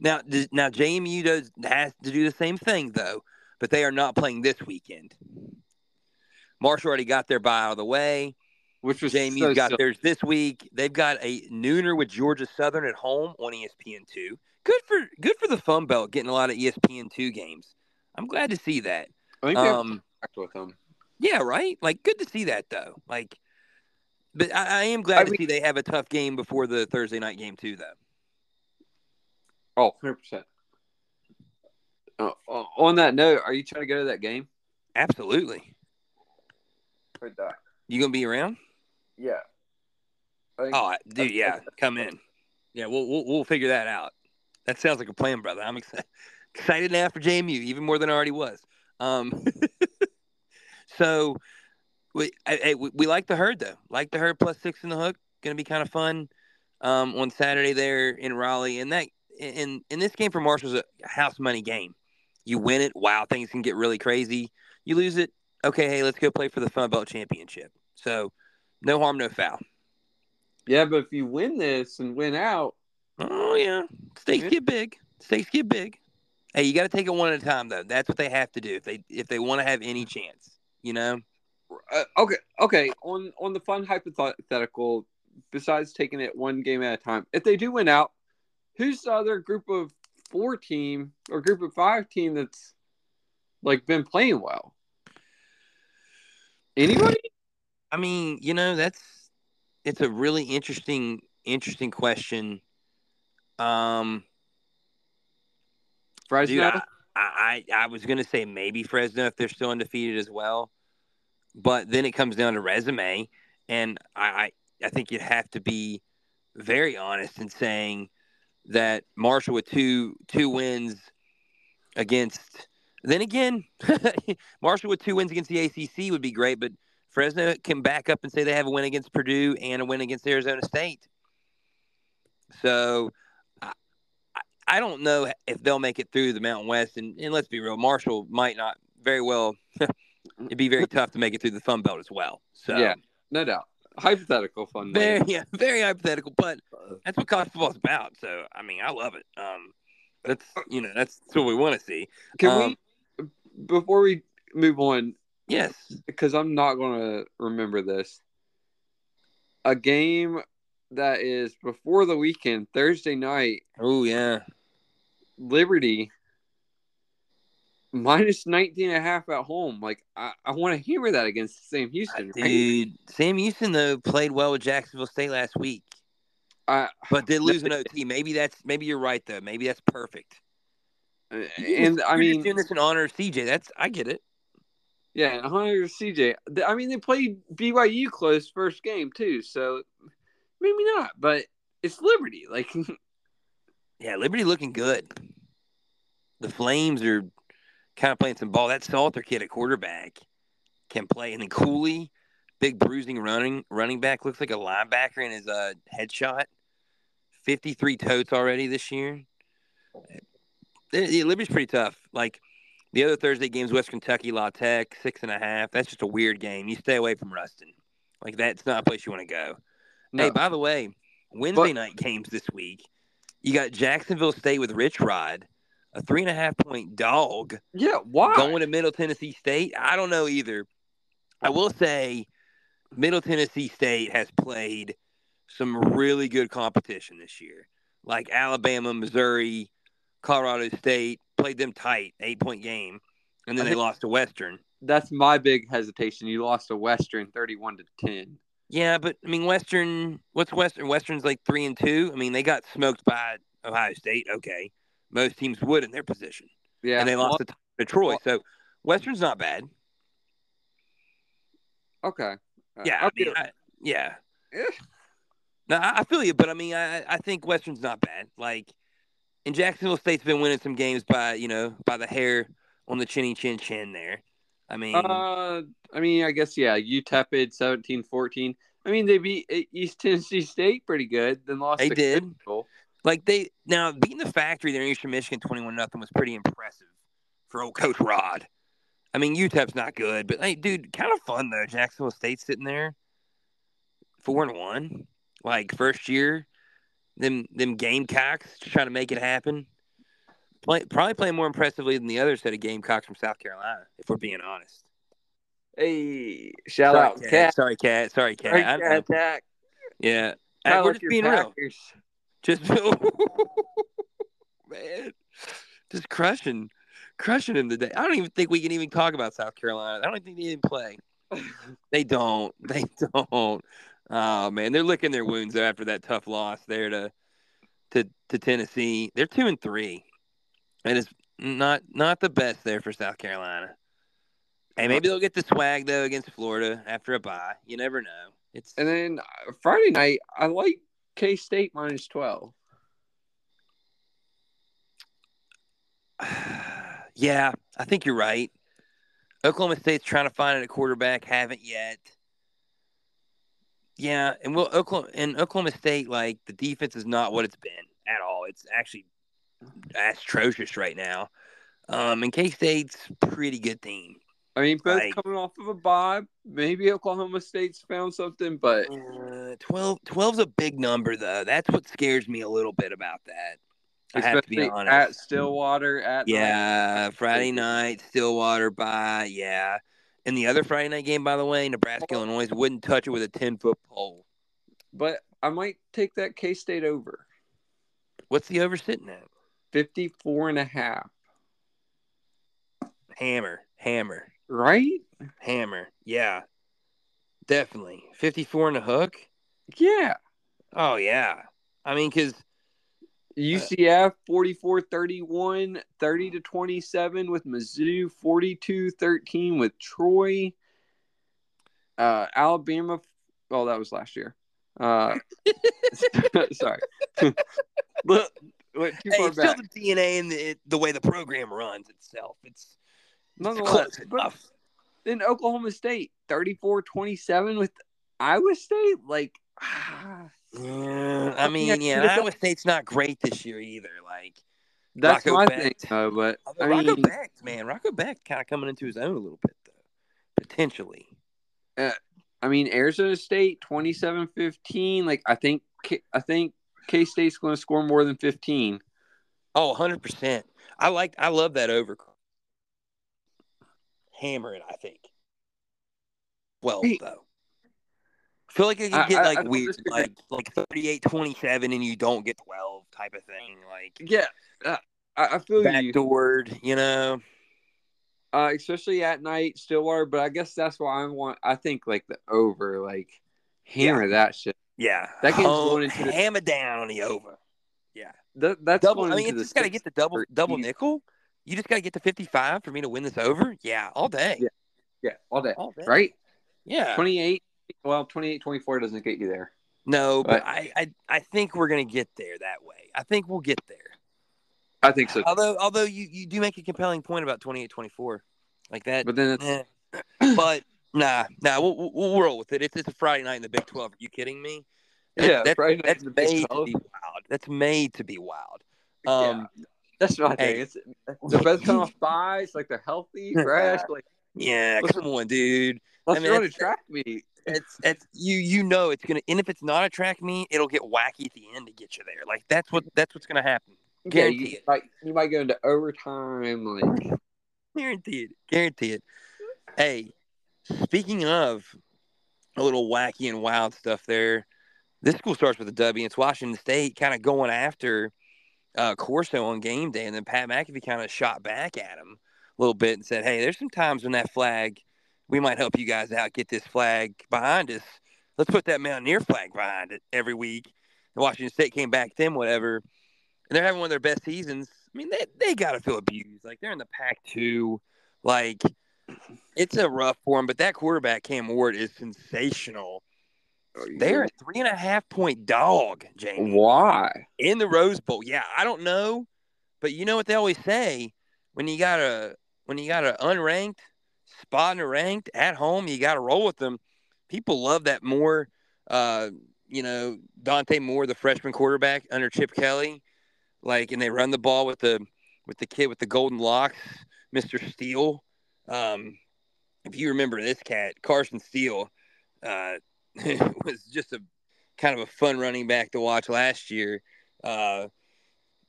Speaker 1: Now, now JMU does has to do the same thing though, but they are not playing this weekend. Marshall already got their bye out of the way. Which was JMU so got silly. theirs this week. They've got a nooner with Georgia Southern at home on ESPN two good for good for the Fun Belt getting a lot of ESPN two games. I'm glad to see that.
Speaker 2: I think um, with them.
Speaker 1: Yeah, right. Like, good to see that though. Like, but I, I am glad I to mean, see they have a tough game before the Thursday night game too, though.
Speaker 2: Oh, 100 percent. Uh, on that note, are you trying to go to that game?
Speaker 1: Absolutely.
Speaker 2: Heard that.
Speaker 1: You gonna be around?
Speaker 2: Yeah.
Speaker 1: Oh, dude, yeah, come in. Yeah, we'll, we'll we'll figure that out. That sounds like a plan, brother. I'm excited, excited now for JMU, even more than I already was. Um, so we, I, we, we like the herd though. Like the herd plus six in the hook. Going to be kind of fun um, on Saturday there in Raleigh. And that in in this game for Marshall's a house money game. You win it, wow, things can get really crazy. You lose it, okay, hey, let's go play for the Fun Belt Championship. So no harm, no foul.
Speaker 2: Yeah, but if you win this and win out,
Speaker 1: Oh yeah, stakes get big. Stakes get big. Hey, you got to take it one at a time though. That's what they have to do if they if they want to have any chance. You know.
Speaker 2: Uh, okay, okay. On on the fun hypothetical, besides taking it one game at a time, if they do win out, who's the other group of four team or group of five team that's like been playing well? Anybody?
Speaker 1: I mean, you know, that's it's a really interesting interesting question um,
Speaker 2: Fresno.
Speaker 1: Dude, I, I, I was gonna say maybe Fresno if they're still undefeated as well, but then it comes down to resume, and I, I, I think you'd have to be very honest in saying that Marshall with two two wins against. Then again, Marshall with two wins against the ACC would be great, but Fresno can back up and say they have a win against Purdue and a win against Arizona State. So I don't know if they'll make it through the Mountain West. And, and let's be real, Marshall might not very well. it'd be very tough to make it through the Fun Belt as well. So
Speaker 2: Yeah, no doubt. Hypothetical fun.
Speaker 1: very
Speaker 2: Very,
Speaker 1: yeah, very hypothetical, but that's what college football is about. So I mean, I love it. Um, that's you know that's, that's what we want to see.
Speaker 2: Can
Speaker 1: um,
Speaker 2: we, before we move on,
Speaker 1: Yes,
Speaker 2: because I'm not going to remember this, a game that is before the weekend, Thursday night,
Speaker 1: oh yeah,
Speaker 2: Liberty minus 19 and a half at home. Like, I, I want to hammer that against Sam Houston. right?
Speaker 1: dude. Sam Houston though played well with Jacksonville State last week.
Speaker 2: I,
Speaker 1: But did lose an OT. Maybe that's maybe you're right though. Maybe that's perfect.
Speaker 2: Uh, and I
Speaker 1: You're
Speaker 2: mean,
Speaker 1: just doing this in honor of CJ. That's I get it.
Speaker 2: Yeah, and Hunter CJ. I mean, they played BYU close first game too, so maybe not. But it's Liberty. Like,
Speaker 1: Yeah, Liberty looking good. The Flames are kind of playing some ball. That Salter kid at quarterback can play, and then Cooley, big bruising running running back, looks like a linebacker in his uh, headshot. Fifty three totes already this year. Eh, Yeah, Liberty's pretty tough. Like the other Thursday games, West Kentucky, La Tech, six and a half. That's just a weird game. You stay away from Ruston. Like that's not a place you want to go.
Speaker 2: No.
Speaker 1: Hey, by the way, Wednesday
Speaker 2: But-
Speaker 1: night games this week. You got Jacksonville State with Rich Rod, a three and a half point dog
Speaker 2: yeah, why?
Speaker 1: going to Middle Tennessee State. I don't know either. I will say, Middle Tennessee State has played some really good competition this year, like Alabama, Missouri, Colorado State. Played them tight, eight point game, and then
Speaker 2: I
Speaker 1: they lost to Western.
Speaker 2: That's my big hesitation. You lost to Western, thirty-one to ten.
Speaker 1: Yeah, but I mean, Western. What's Western? Western's like three and two. I mean, they got smoked by Ohio State. Okay, most teams would in their position,
Speaker 2: Yeah,
Speaker 1: and they lost
Speaker 2: well,
Speaker 1: to, to Troy. So Western's not bad.
Speaker 2: okay.
Speaker 1: Yeah,
Speaker 2: I'll
Speaker 1: I mean, I, yeah.
Speaker 2: Eh.
Speaker 1: No, I, I feel you, but I mean, I I think Western's not bad. Like, and Jacksonville State's been winning some games by you know by the hair on the chinny chin chin there. I mean,
Speaker 2: Uh, I mean, I guess yeah. UTEP 17-14. I mean, they beat E- East Tennessee State pretty good, then lost.
Speaker 1: They
Speaker 2: to
Speaker 1: did. Like they now beating the factory there in Eastern Michigan twenty one nothing was pretty impressive for old Coach Rod. I mean, UTEP's not good, but hey, dude, kind of fun though. Jacksonville State sitting there, four and one, like first year. Them them Gamecocks trying to make it happen. Play, probably playing more impressively than the other set of Gamecocks from South Carolina, if we're being honest.
Speaker 2: Hey, shout
Speaker 1: Sorry,
Speaker 2: out,
Speaker 1: Cat.
Speaker 2: Cat.
Speaker 1: Sorry, Cat. Sorry, Cat.
Speaker 2: Sorry. Cat Attack.
Speaker 1: Yeah. Hey, we're just being real. Just man, just crushing, crushing him today. I don't even think we can even talk about South Carolina. I don't think they even play. They don't. They don't. Oh man, they're licking their wounds after that tough loss there to to to Tennessee. They're two and three. It is not not the best there for South Carolina. Hey, maybe they'll get the swag though against Florida after a bye. You never know. It's
Speaker 2: And then uh, Friday night, I like K State minus twelve.
Speaker 1: yeah, I think you're right. Oklahoma State's trying to find a quarterback, haven't yet. Yeah, and well, Oklahoma and Oklahoma State, like the defense is not what it's been at all. It's actually atrocious right now. Um, and K State's pretty good team.
Speaker 2: I mean, both
Speaker 1: Like-
Speaker 2: coming off of a bye. Maybe Oklahoma State's found something, but
Speaker 1: Uh, 12 12's a big number though. That's what scares me a little bit about that. I have to be honest.
Speaker 2: at Stillwater at night.
Speaker 1: Yeah, Friday night, Stillwater by yeah. And the other Friday night game, by the way, Nebraska Illinois wouldn't touch it with a ten foot pole.
Speaker 2: But I might take that K State over
Speaker 1: What's the over sitting at?
Speaker 2: 54 and a half.
Speaker 1: Hammer, hammer,
Speaker 2: Right?
Speaker 1: hammer. Yeah, definitely. Fifty four and a hook.
Speaker 2: Yeah.
Speaker 1: Oh yeah. I mean, because
Speaker 2: UCF 44 31, 30 to 27 with Mizzou, 42 13 with Troy. Uh, Alabama, well, that was last year. Uh, sorry. Went too
Speaker 1: Hey, it's still the DNA and the, the way the program runs itself. It's, it's
Speaker 2: Nonetheless,
Speaker 1: close enough.
Speaker 2: then Oklahoma State, 34 27 with Iowa State. Like,
Speaker 1: Yeah, I mean,
Speaker 2: I
Speaker 1: yeah, Iowa State's not great this year either. Like,
Speaker 2: that's
Speaker 1: Rocco
Speaker 2: my
Speaker 1: Becht.
Speaker 2: thing, though. But I
Speaker 1: Rocco
Speaker 2: mean,
Speaker 1: Becht, man, Rocco Becht kind of coming into his own a little bit though, potentially.
Speaker 2: Uh, I mean, Arizona State 27-15. Like, I think, I think K State's going to score more than 15.
Speaker 1: Oh, 100 percent. I like, I love that over. Hammer it, I think. Well,
Speaker 2: Hey.
Speaker 1: though. I feel like it
Speaker 2: I-
Speaker 1: could get
Speaker 2: I- I
Speaker 1: like
Speaker 2: don't
Speaker 1: weird, like like 38-27 and you don't get 12 type of thing, like
Speaker 2: Yeah, uh, I, I feel you.
Speaker 1: backdoored, you know.
Speaker 2: Uh, especially at night, Stillwater. But I guess that's why I want. I think like the over, like hammer that shit.
Speaker 1: Yeah,
Speaker 2: That game's
Speaker 1: Home-
Speaker 2: going into the-
Speaker 1: hammer down on the over. Yeah.
Speaker 2: That, that's
Speaker 1: double.
Speaker 2: going
Speaker 1: I mean, it's just got to get the double double nickel. You just got to get to fifty five for me to win this over. Yeah, all day.
Speaker 2: Yeah. Yeah, all day.
Speaker 1: All day.
Speaker 2: Right?
Speaker 1: Yeah.
Speaker 2: 28. Well, 28 24 doesn't get you there.
Speaker 1: No, but
Speaker 2: But-
Speaker 1: I, I I think we're gonna get there that way. I think we'll get there.
Speaker 2: I think so.
Speaker 1: Although although you, you do make a compelling point about 28-24. like that.
Speaker 2: But then it's
Speaker 1: eh. but nah, nah, we'll, we'll, roll with it. It's, it's a Friday night in the Big Twelve. Are you kidding me? That-
Speaker 2: Yeah,
Speaker 1: that's,
Speaker 2: Friday night
Speaker 1: that's
Speaker 2: the
Speaker 1: made
Speaker 2: 12.
Speaker 1: to be wild. That's made to be wild. Um,
Speaker 2: that's my thing.
Speaker 1: hey.
Speaker 2: It's they're both coming off buys, like they're healthy, fresh. Like
Speaker 1: yeah, come on, dude.
Speaker 2: let's
Speaker 1: I mean,
Speaker 2: run a track meet.
Speaker 1: It's it's you you know it's gonna and if it's not a track meet, it'll get wacky at the end to get you there. Like that's what that's what's gonna happen.
Speaker 2: Yeah,
Speaker 1: Guarantee
Speaker 2: you,
Speaker 1: it.
Speaker 2: Like you might go into overtime. Like
Speaker 1: Guarantee it. Guarantee it. Hey, speaking of a little wacky and wild stuff there, this school starts with a W. It's Washington State kind of going after uh, Corso on game day, and then Pat McAfee kind of shot back at him a little bit and said, "Hey, there's some times when that flag, we might help you guys out. Get this flag behind us. Let's put that Mountaineer flag behind it every week." And Washington State came back to them, whatever, and they're having one of their best seasons. I mean, they they got to feel abused. Like they're in the Pac two, like it's a rough form. But that quarterback Cam Ward is sensational. They're a three and a half point dog, Jamie
Speaker 2: why?
Speaker 1: in the Rose Bowl. Yeah, I don't know, but you know what they always say when you got a when you got an unranked spot in a ranked at home, you got to roll with them. People love that more. Uh, you know, Dante Moore, the freshman quarterback under Chip Kelly, like, and they run the ball with the with the kid with the golden locks, Mister Steele. Um, if you remember this cat, Carson Steele, uh, was just a kind of a fun running back to watch last year. Uh,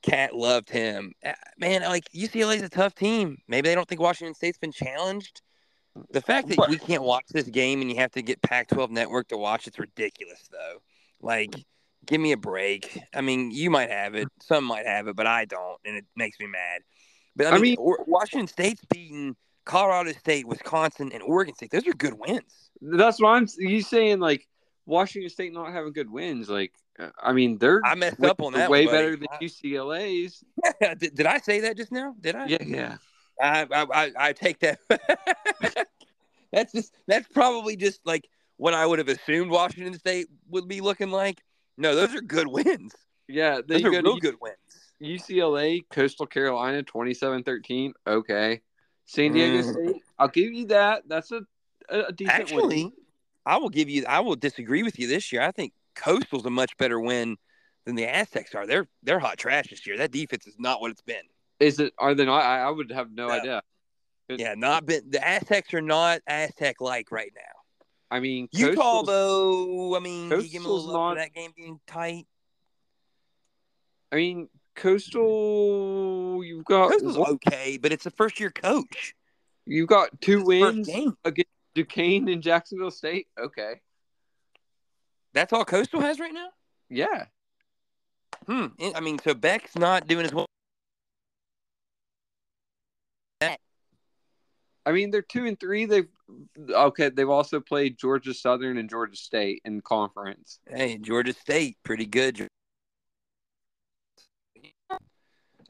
Speaker 1: Cat loved him. Uh, Man, like UCLA is a tough team. Maybe they don't think Washington State's been challenged. The fact that we can't watch this game and you have to get Pac-12 network to watch it's ridiculous, though. Like, give me a break. I mean, you might have it, some might have it, but I don't, and it makes me mad. But I
Speaker 2: I
Speaker 1: mean,
Speaker 2: mean-
Speaker 1: Washington State's beaten Colorado State, Wisconsin, and Oregon State. Those are good wins.
Speaker 2: That's why I'm. You saying like Washington State not having good wins? Like, uh, I mean, they're
Speaker 1: I messed
Speaker 2: way,
Speaker 1: up on that.
Speaker 2: way
Speaker 1: one,
Speaker 2: better than UCLA's.
Speaker 1: did, did I say that just now? Did I?
Speaker 2: Yeah, yeah.
Speaker 1: I, I, I, I take that. that's just that's probably just like what I would have assumed Washington State would be looking like. No, those are good wins.
Speaker 2: Yeah,
Speaker 1: Those are real good wins.
Speaker 2: UCLA, Coastal Carolina, 27-13. Okay. San Diego
Speaker 1: Mm.
Speaker 2: State, I'll give you that. That's a, a, decent
Speaker 1: Actually,
Speaker 2: win.
Speaker 1: I will give you. I will disagree with you this year. I think Coastal's a much better win than the Aztecs are. They're they're hot trash this year. That defense is not what it's been.
Speaker 2: Is it? Are they not? I, I would have no
Speaker 1: No.
Speaker 2: idea. Good.
Speaker 1: Yeah, not been. The Aztecs are not Aztec like right now.
Speaker 2: I mean,
Speaker 1: Utah
Speaker 2: Coastal's-
Speaker 1: though. I mean, do you give me a
Speaker 2: Coastal's not-
Speaker 1: that game being tight.
Speaker 2: I mean, Coastal. You've got
Speaker 1: Coastal's okay, but it's a first year coach.
Speaker 2: you've got two
Speaker 1: It's his first
Speaker 2: wins against Duquesne and Jacksonville State. Okay.
Speaker 1: That's all Coastal has right now.
Speaker 2: Yeah.
Speaker 1: Hmm. I mean, so Beck's not doing as well.
Speaker 2: I mean, they're two and three. They've okay. They've also played Georgia Southern and Georgia State in conference.
Speaker 1: Hey, Georgia State, pretty good.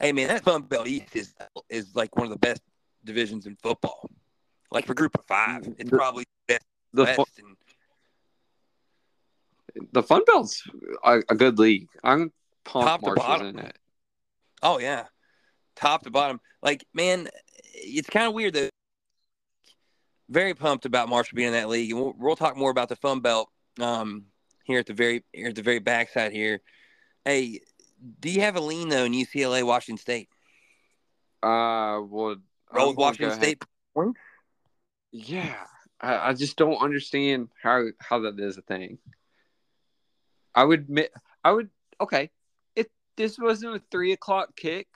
Speaker 1: Hey man, that Fun Belt East is is like one of the best divisions in football. Like for Group of Five, it's probably the best.
Speaker 2: The fu-
Speaker 1: and-
Speaker 2: the Fun Belt's a, a good league. I'm pumped
Speaker 1: Top to bottom.
Speaker 2: in it.
Speaker 1: oh yeah, top to bottom. Like man, it's kind of weird though. Very pumped about Marshall being in that league, and we'll, we'll talk more about the Fun Belt um, here at the very here at the very backside here. Hey, do you have a lean though in UCLA, Washington State?
Speaker 2: Uh, well,
Speaker 1: Roll Washington State.
Speaker 2: Yeah, I, I just don't understand how how that is a thing. I would admit, I would okay. If this wasn't a three o'clock kick,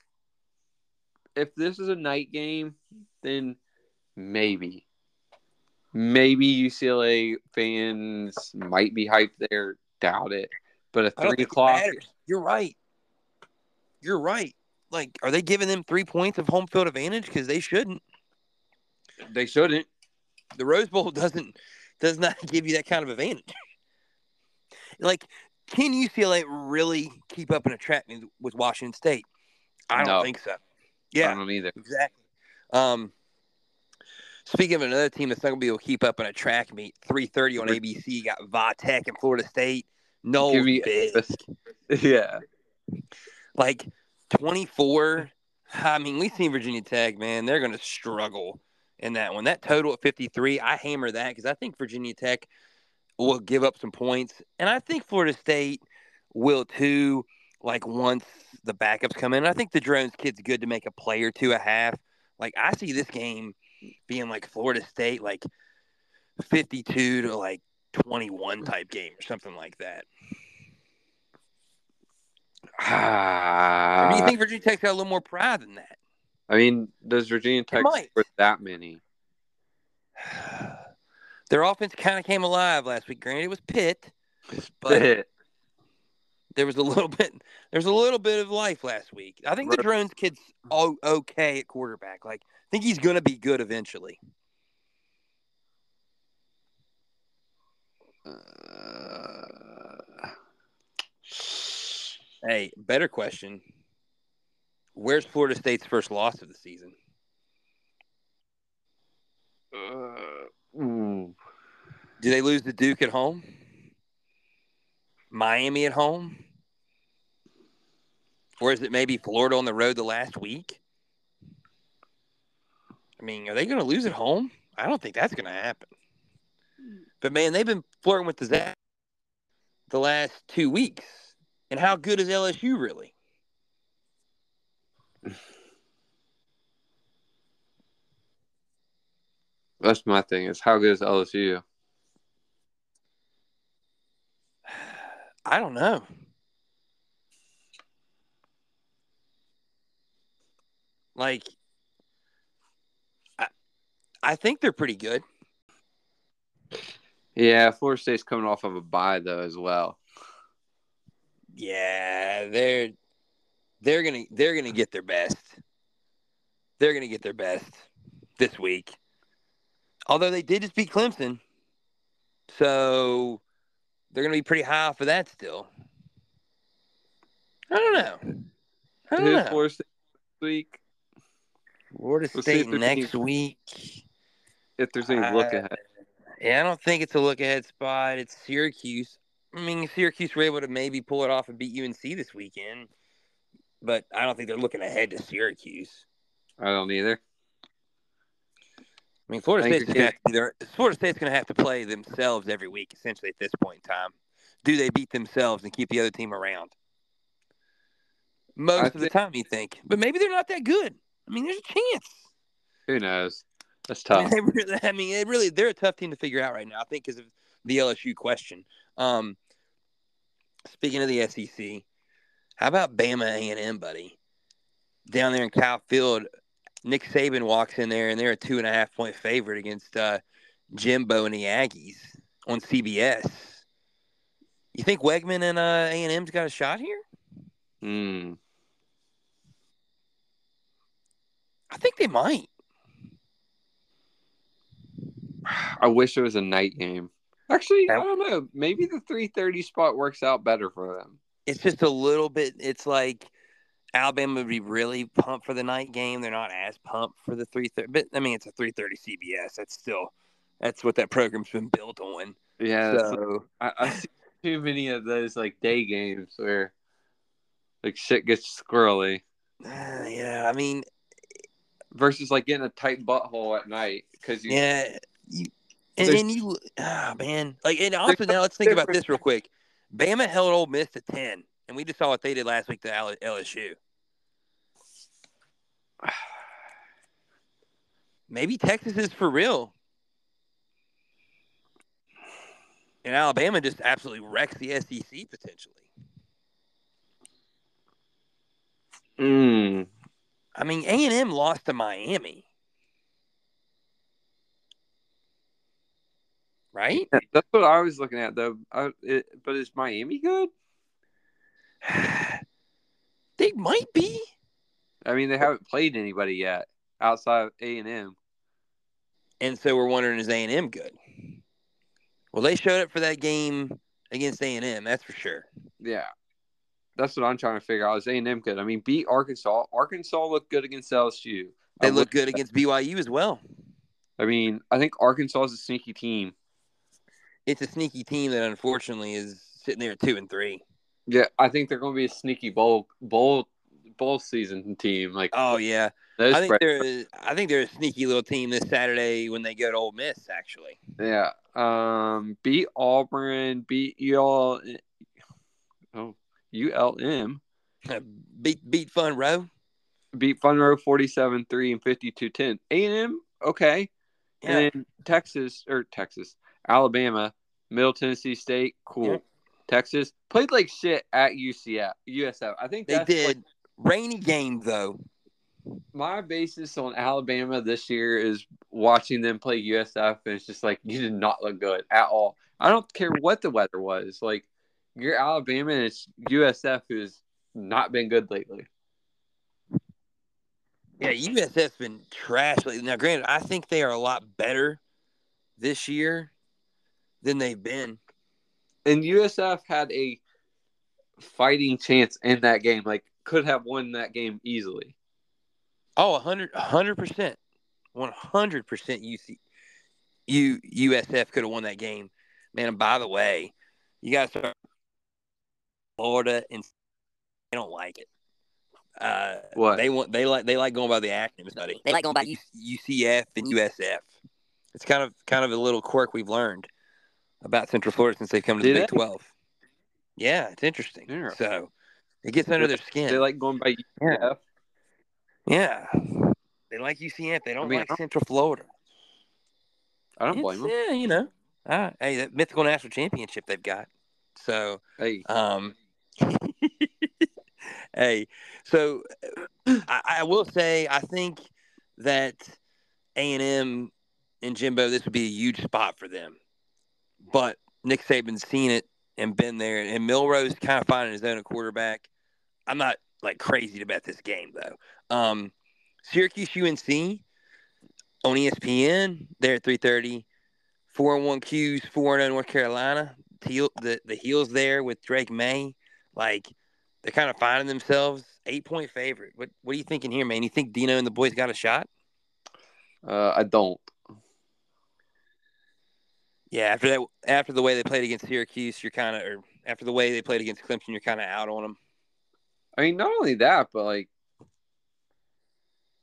Speaker 2: if this is a night game, then maybe, maybe UCLA fans might be hyped there. Doubt it, but a three o'clock.
Speaker 1: You're right. You're right. Like, are they giving them three points of home field advantage? Because they shouldn't.
Speaker 2: They shouldn't.
Speaker 1: The Rose Bowl doesn't does not give you that kind of advantage. like, can UCLA really keep up in a track meet with Washington State? I don't
Speaker 2: No.
Speaker 1: think so. Yeah, I
Speaker 2: don't either.
Speaker 1: exactly. Um, speaking of another team that's not going to be able to keep up in a track meet, three thirty on ABC. You got Vatech and Florida State. No, big.
Speaker 2: Yeah.
Speaker 1: Like 24 i mean we've seen virginia tech man. They're going to struggle in that one. That total at 53 i hammer that because i think virginia tech will give up some points. And i think florida state will too like once the backups come in. I think the drones kid's good to make a play or two a half. Like i see this game being like florida state like 52 to like 21 type game or something like that or do you think virginia tech's got a little more pride than that
Speaker 2: I mean, does Virginia Tech score that many?
Speaker 1: Their offense kind of came alive last week. Granted, it was Pitt, but there was a little bit. There was a little bit of life last week. I think the drones kid's okay at quarterback. Like, I think he's going to be good eventually.
Speaker 2: Uh,
Speaker 1: Hey, better question. Where's Florida State's first loss of the season?
Speaker 2: uh, ooh.
Speaker 1: Do they lose to Duke at home? Miami at home? Or is it maybe Florida on the road the last week? I mean, are they going to lose at home? I don't think that's going to happen. But man, they've been flirting with disaster the last two weeks. And how good is LSU really?
Speaker 2: That's my thing. Is how good is LSU?
Speaker 1: I don't know. Like, I, I think they're pretty good.
Speaker 2: Yeah, Florida State's coming off of a bye though as well.
Speaker 1: Yeah, they're they're gonna they're gonna get their best. They're gonna get their best this week. Although they did just beat Clemson, so they're gonna be pretty high off of that still. I don't know. I don't
Speaker 2: Who's
Speaker 1: know.
Speaker 2: Florida State week?
Speaker 1: Florida
Speaker 2: We'll
Speaker 1: State next
Speaker 2: any-
Speaker 1: week.
Speaker 2: If there's any look
Speaker 1: Uh,
Speaker 2: ahead,
Speaker 1: Yeah, I don't think it's a look ahead spot. It's Syracuse. I mean, Syracuse were able to maybe pull it off and beat UNC this weekend, but I don't think they're looking ahead to Syracuse.
Speaker 2: I don't either.
Speaker 1: I mean, Florida State's gonna have to either, Florida State's going to have to play themselves every week, essentially at this point in time. Do they beat themselves and keep the other team around? Most
Speaker 2: I
Speaker 1: of the
Speaker 2: think-
Speaker 1: time, you think, but maybe they're not that good. I mean, there's a chance.
Speaker 2: Who knows? That's
Speaker 1: I
Speaker 2: tough.
Speaker 1: mean, they really, I mean, it really, they're a tough team to figure out right now. I think because of the LSU question. Um, speaking of the SEC, how about Bama A and M, buddy? Down there in Kyle Field, Nick Saban walks in there, and they're a two and a half point favorite against uh, Jimbo and the Aggies on CBS. You think Weigman and uh, A and M's got a shot here?
Speaker 2: Hmm.
Speaker 1: I think they might.
Speaker 2: I wish it was a night game. Actually, I don't know. Maybe the three thirty spot works out better for them.
Speaker 1: it's just a little bit it's like Alabama would be really pumped for the night game. They're not as pumped for the three thirty, but I mean it's a three thirty CBS. That's still that's what that program's been built on.
Speaker 2: Yeah, so, I, I see too many of those like day games where like shit gets squirrely
Speaker 1: uh, yeah, I mean
Speaker 2: versus like getting a tight butthole at night because you
Speaker 1: yeah, you and then you ah man like and also now let's think about this real quick. Bama held Ole Miss to ten, and we just saw what they did last week to LSU. Maybe Texas is for real. And Alabama just absolutely wrecks the SEC potentially.
Speaker 2: Mm,
Speaker 1: I mean, A and M lost to Miami, right?
Speaker 2: yeah, that's what I was looking at though. I, it, but is Miami good?
Speaker 1: they might be.
Speaker 2: I mean, they haven't played anybody yet outside of A and M.
Speaker 1: And so we're wondering, is A and M good? Well, they showed up for that game against A and M, that's for sure.
Speaker 2: Yeah, that's what I'm trying to figure out. Is A and M good? I mean, beat Arkansas. Arkansas looked good against LSU.
Speaker 1: They
Speaker 2: I
Speaker 1: look
Speaker 2: looked-
Speaker 1: good against BYU as well.
Speaker 2: I mean, I think Arkansas is a sneaky team.
Speaker 1: It's a sneaky team that unfortunately is sitting there at two and three.
Speaker 2: Yeah, I think they're going to be a sneaky bowl bowl bowl season team. Like
Speaker 1: Oh yeah, I think they're I think they're a sneaky little team this Saturday when they go to Ole Miss. Actually,
Speaker 2: yeah. Um, beat Auburn, beat UL, oh ULM,
Speaker 1: beat beat Fun Row.
Speaker 2: beat Fun Row 47-3 and 52-10. A and M, okay.
Speaker 1: Yeah,
Speaker 2: And then Texas or Texas, Alabama, Middle Tennessee State, cool.
Speaker 1: Yeah.
Speaker 2: Texas played like shit at UCF. USF. I think
Speaker 1: they did.
Speaker 2: like,
Speaker 1: Rainy game though.
Speaker 2: my basis on Alabama this year is watching them play USF, and it's just like you did not look good at all. I don't care what the weather was. Like you're Alabama, and it's USF who's not been good lately.
Speaker 1: Yeah, USF's been trash lately. Now, granted, I think they are a lot better this year than they've been.
Speaker 2: And USF had a fighting chance in that game. Like could have won that game easily.
Speaker 1: Oh, 100 100%. one hundred percent. UC, U USF could have won that game, man. And by the way, you guys start Florida and they don't like it. Uh,
Speaker 2: What?
Speaker 1: they want they like they like going by the acronyms, buddy.
Speaker 3: They like going by
Speaker 1: U- UCF and USF. It's kind of kind of a little quirk we've learned about Central Florida since they've come to
Speaker 2: Do
Speaker 1: the Big
Speaker 2: they?
Speaker 1: Twelve. Yeah, it's interesting.
Speaker 2: Yeah.
Speaker 1: So it gets under their skin.
Speaker 2: They like going by. UCF.
Speaker 1: yeah, they like UCF. They don't
Speaker 2: I mean,
Speaker 1: like
Speaker 2: I-
Speaker 1: Central Florida.
Speaker 2: I don't blame
Speaker 1: It's-
Speaker 2: them.
Speaker 1: Yeah, you know. Ah, hey, that mythical national championship they've got. So,
Speaker 2: Hey,
Speaker 1: um, hey, so I, I will say I think that A and M and Jimbo this would be a huge spot for them, but Nick Saban's seen it and been there, and Milroe's kind of finding his own quarterback. I'm not like crazy to bet this game though. Um, Syracuse UNC on ESPN. They're at 3:30. Four and one Qs, four and zero North Carolina. The the heels there with Drake Maye, like they're kind of finding themselves eight point favorite. What what are you thinking here, man? You think Dino and the boys got a shot?
Speaker 2: uh, I don't.
Speaker 1: Yeah, after that, after the way they played against Syracuse, you're kind of, or after the way they played against Clemson, you're kind of out on them.
Speaker 2: I mean, not only that, but like,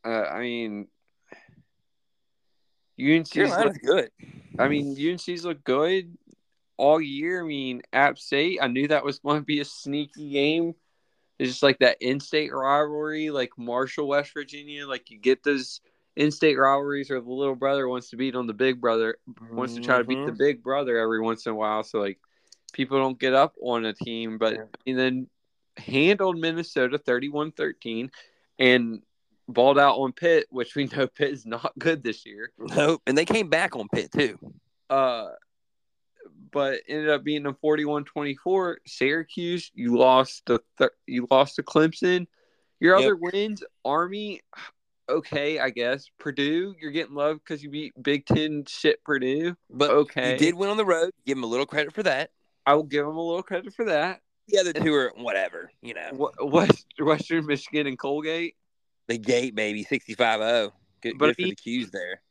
Speaker 2: uh, I mean, UNC's
Speaker 1: Carolina's
Speaker 2: look,
Speaker 1: good.
Speaker 2: I mean, UNC's look good all year. I mean, App State. I knew that was going to be a sneaky game. It's just like that in-state rivalry, like Marshall, West Virginia. Like you get those in-state rivalries, or the little brother wants to beat on the big brother, wants to try to beat the
Speaker 1: Mhm.
Speaker 2: big brother every once in a while. So like people don't get up on a team, but and then handled Minnesota 31-13 and balled out on Pitt, which we know Pitt is not good this year.
Speaker 1: Nope, and they came back on Pitt too.
Speaker 2: Uh but ended up being a 41-24 Syracuse, you lost the th- you lost to Clemson. Your
Speaker 1: Yep.
Speaker 2: other wins, Army okay, I guess. Purdue, you're getting love because you beat Big Ten shit Purdue.
Speaker 1: But
Speaker 2: Okay.
Speaker 1: you did win on the road. Give them a little credit for that.
Speaker 2: I will give them a little credit for that.
Speaker 1: The other two are whatever, you know.
Speaker 2: West Western Michigan and Colgate.
Speaker 1: The gate baby, 65-0. Good,
Speaker 2: But
Speaker 1: good for
Speaker 2: he-
Speaker 1: the Q's there.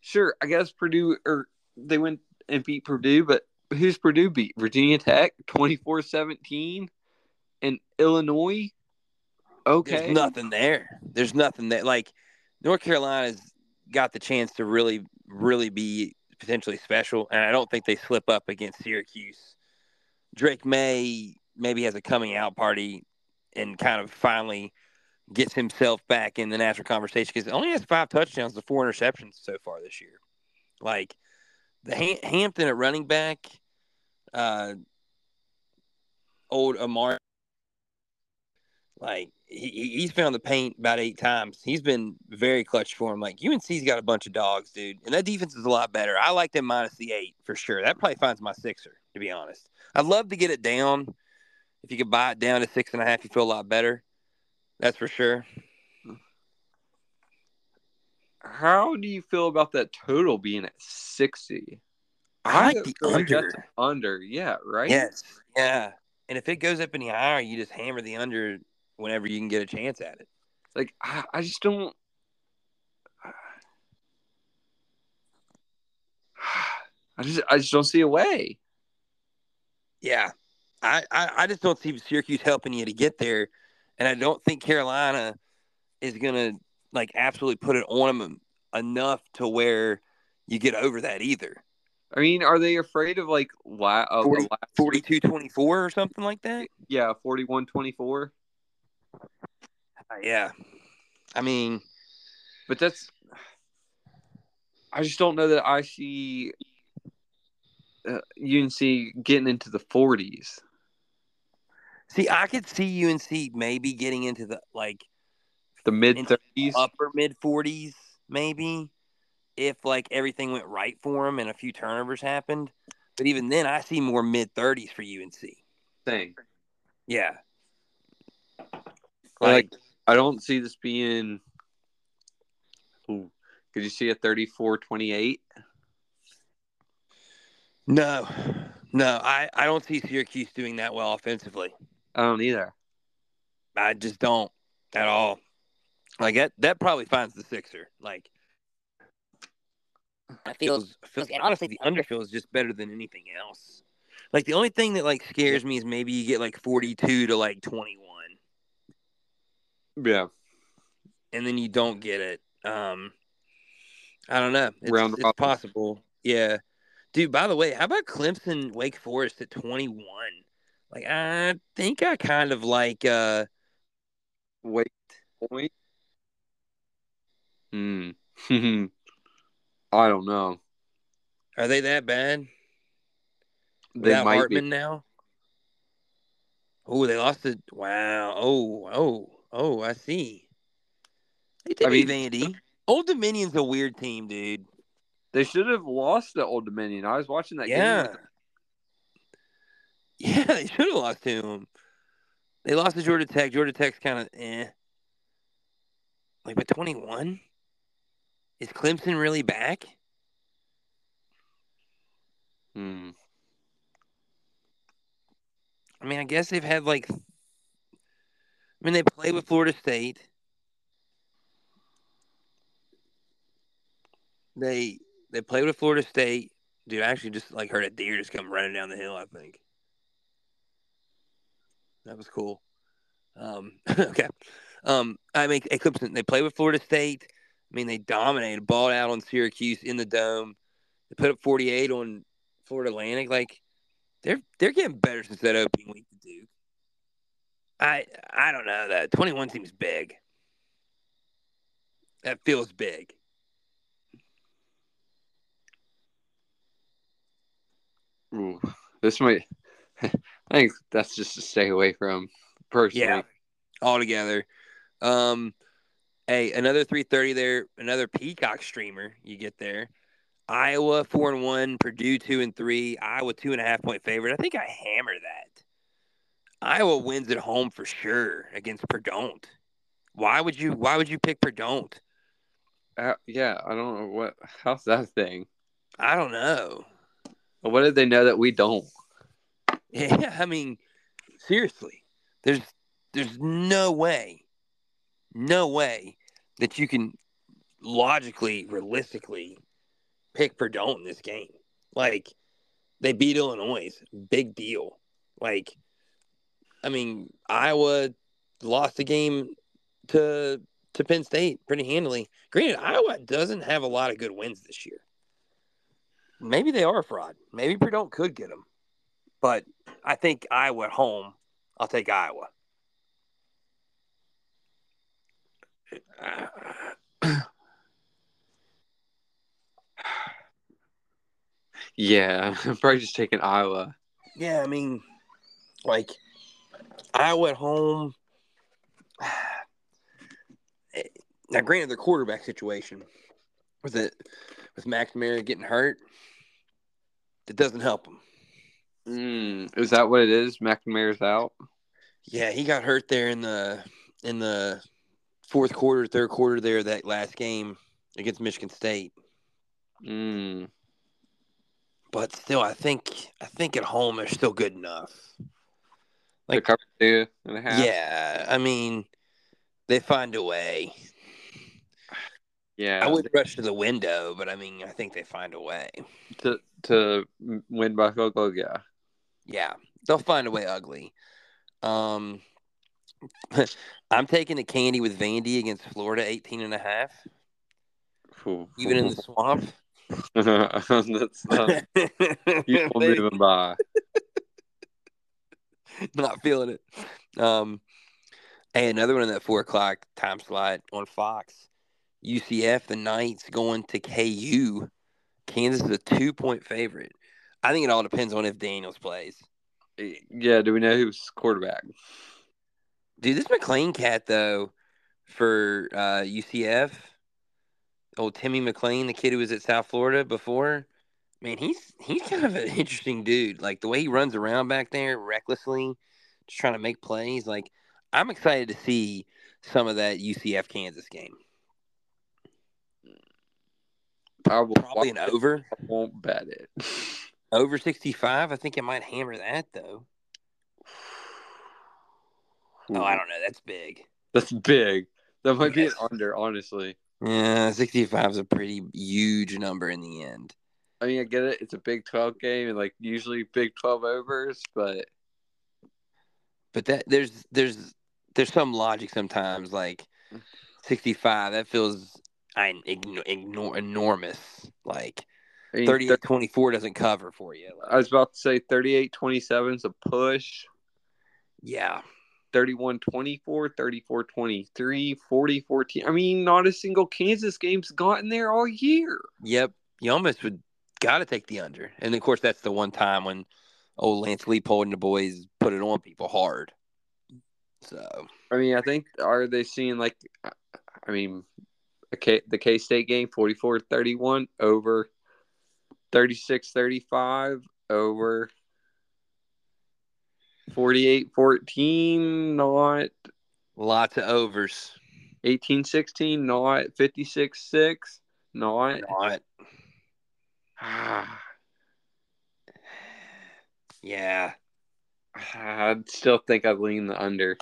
Speaker 2: Sure, I guess Purdue or they went and beat Purdue, but who's Purdue beat? Virginia Tech 24-17 and Illinois. Okay.
Speaker 1: There's nothing there. There's nothing that like North Carolina's got the chance to really, really be potentially special, and I don't think they slip up against Syracuse. Drake Maye maybe has a coming out party and kind of finally gets himself back in the national conversation because it only has five touchdowns to four interceptions so far this year. Like the Ham- Hampton at running back, uh, old Amar like he, he- he's found the paint about eight times. He's been very clutch for him. Like UNC's got a bunch of dogs, dude, and that defense is a lot better. I like them minus the eight for sure. That probably finds my sixer, to be honest. I'd love to get it down. If you could buy it down to six and a half, you feel a lot better. That's for sure.
Speaker 2: How do you feel about that total being at 60?
Speaker 1: I like the under.
Speaker 2: under, yeah, right?
Speaker 1: Yes, yeah. And if it goes up any higher, you just hammer the under whenever you can get a chance at it.
Speaker 2: Like I, I just don't. I just, I just don't see a way.
Speaker 1: Yeah, I, I, I just don't see Syracuse helping you to get there, and I don't think Carolina is gonna like absolutely put it on them enough to where you get over that either.
Speaker 2: I mean, are they afraid of like la- of the
Speaker 1: 40
Speaker 2: last
Speaker 1: 42-24 or something like that.
Speaker 2: Yeah, 41-24.
Speaker 1: Uh, yeah, I mean,
Speaker 2: But that's. I just don't know that I see uh, UNC getting into the 40s.
Speaker 1: see, I could see UNC maybe getting into the like
Speaker 2: The mid 30s,
Speaker 1: upper mid forties, maybe, if like everything went right for them and a few turnovers happened. But even then, I see more mid thirties for UNC.
Speaker 2: thing.
Speaker 1: Yeah,
Speaker 2: Like, I don't see this being. Ooh, could you see a 34 28?
Speaker 1: no, no, I I don't see Syracuse doing that well offensively.
Speaker 2: I don't either.
Speaker 1: I just don't at all. Like that, that probably finds the sixer. Like, I feels feels and honestly the under feels just better than anything else. Like the only thing that like scares me is maybe you get like forty two to like twenty one.
Speaker 2: Yeah.
Speaker 1: and then you don't get it. Um, I don't know. It's,
Speaker 2: Round
Speaker 1: it's possible. Yeah, dude. By the way, how about Clemson Wake Forest at twenty one? Like, I think I kind of like. uh
Speaker 2: Wait. Point. Hmm. I don't know.
Speaker 1: Are they that bad?
Speaker 2: They
Speaker 1: Without
Speaker 2: might
Speaker 1: Hartman
Speaker 2: be.
Speaker 1: now. Oh, they lost it. Wow. Oh, oh, oh. I see. They
Speaker 2: I mean-
Speaker 1: Vandy. Old Dominion's a weird team, dude.
Speaker 2: They should have lost to Old Dominion. I was watching that
Speaker 1: yeah.
Speaker 2: game.
Speaker 1: Yeah, they should have lost to them. They lost to Georgia Tech. Georgia Tech's kind of eh. Like, but 21? Is Clemson really back?
Speaker 2: Hmm.
Speaker 1: I mean, I guess they've had like. I mean, they play with Florida State. They they played with Florida State. Dude, I actually just like heard a deer just come running down the hill. I think that was cool. Um, okay. Um, I mean, Clemson. They play with Florida State. I mean, they dominated, balled out on Syracuse in the dome. They put up forty eight on Florida Atlantic. Like they're they're getting better since that opening week to Duke. I I don't know that twenty one seems big. That feels big.
Speaker 2: Ooh. This might. I think that's just to stay away from personally.
Speaker 1: Yeah, altogether. Um, hey, another three thirty there. Another Peacock streamer you get there. Iowa four and one, Purdue two and three, Iowa two and a half point favorite. I think I hammer that. Iowa wins at home for sure against Purdue. Why would you? Why would you pick Purdue?
Speaker 2: Uh, yeah, I don't know what. How's that thing?
Speaker 1: I don't know.
Speaker 2: What did they know that we don't?
Speaker 1: Yeah, I mean, Seriously, there's there's no way, no way that you can logically, realistically pick Purdue in this game. Like they beat Illinois, big deal. Like, I mean, Iowa lost the game to to Penn State pretty handily. Granted, Iowa doesn't have a lot of good wins this year. Maybe they are a fraud. Maybe Purdue could get them, but I think Iowa at home. I'll take Iowa.
Speaker 2: Yeah, I'm probably just taking Iowa.
Speaker 1: Yeah, I mean, like Iowa at home. Now, granted, their quarterback situation with it with McNamara getting hurt, it doesn't help them.
Speaker 2: Mm, is that what it is? McNamara's out.
Speaker 1: Yeah, he got hurt there in the in the fourth quarter, third quarter there that last game against Michigan State.
Speaker 2: Mm.
Speaker 1: But still, I think I think at home they're still good enough.
Speaker 2: Like cover two and a half.
Speaker 1: Yeah, I mean, they find a way.
Speaker 2: Yeah,
Speaker 1: I wouldn't rush to the window, but I mean, I think they find a way.
Speaker 2: to to win by field goal. Yeah,
Speaker 1: Yeah, they'll find a way ugly. Um, I'm taking the candy with Vandy against Florida, 18 and a half, even in the swamp.
Speaker 2: That's not people moving by.
Speaker 1: Not feeling it. Um, hey, another one in that four o'clock time slot on Fox. UCF, the Knights going to KU. Kansas is a two point favorite. I think it all depends on if Daniels plays.
Speaker 2: Yeah, do we know who's quarterback?
Speaker 1: Dude, this McClain cat though for uh, UCF, old Timmy McClain, the kid who was at South Florida before. Man, he's he's kind of an interesting dude. Like the way he runs around back there recklessly, just trying to make plays. Like I'm excited to see some of that UCF Kansas game.
Speaker 2: I will
Speaker 1: Probably an over,
Speaker 2: I won't bet it.
Speaker 1: over 65. I think it might hammer that though. Oh, I don't know. That's big.
Speaker 2: That's big. That might be an under, honestly.
Speaker 1: Yeah, 65 is a pretty huge number in the end.
Speaker 2: I mean, I get it. It's a Big 12 game, and like usually Big 12 overs, but
Speaker 1: but that there's there's there's some logic sometimes like 65 that feels I ignore, ignore enormous like
Speaker 2: I mean,
Speaker 1: 38 24 doesn't cover for you like,
Speaker 2: I was about to say 38 27 is a push.
Speaker 1: yeah
Speaker 2: 31 24, 34 23, 40 14. I mean, not a single Kansas game's gotten there all year.
Speaker 1: yep you almost would got to take the under and of course that's the one time when old Lance Leopold and the boys put it on people hard so
Speaker 2: I mean, I think, are they seeing like, I mean, K, the K State game 44 31 over 36 35 over 48 14, not
Speaker 1: lots of overs
Speaker 2: 18 16, not 56 6, not.
Speaker 1: not yeah
Speaker 2: I still think I'd lean the under.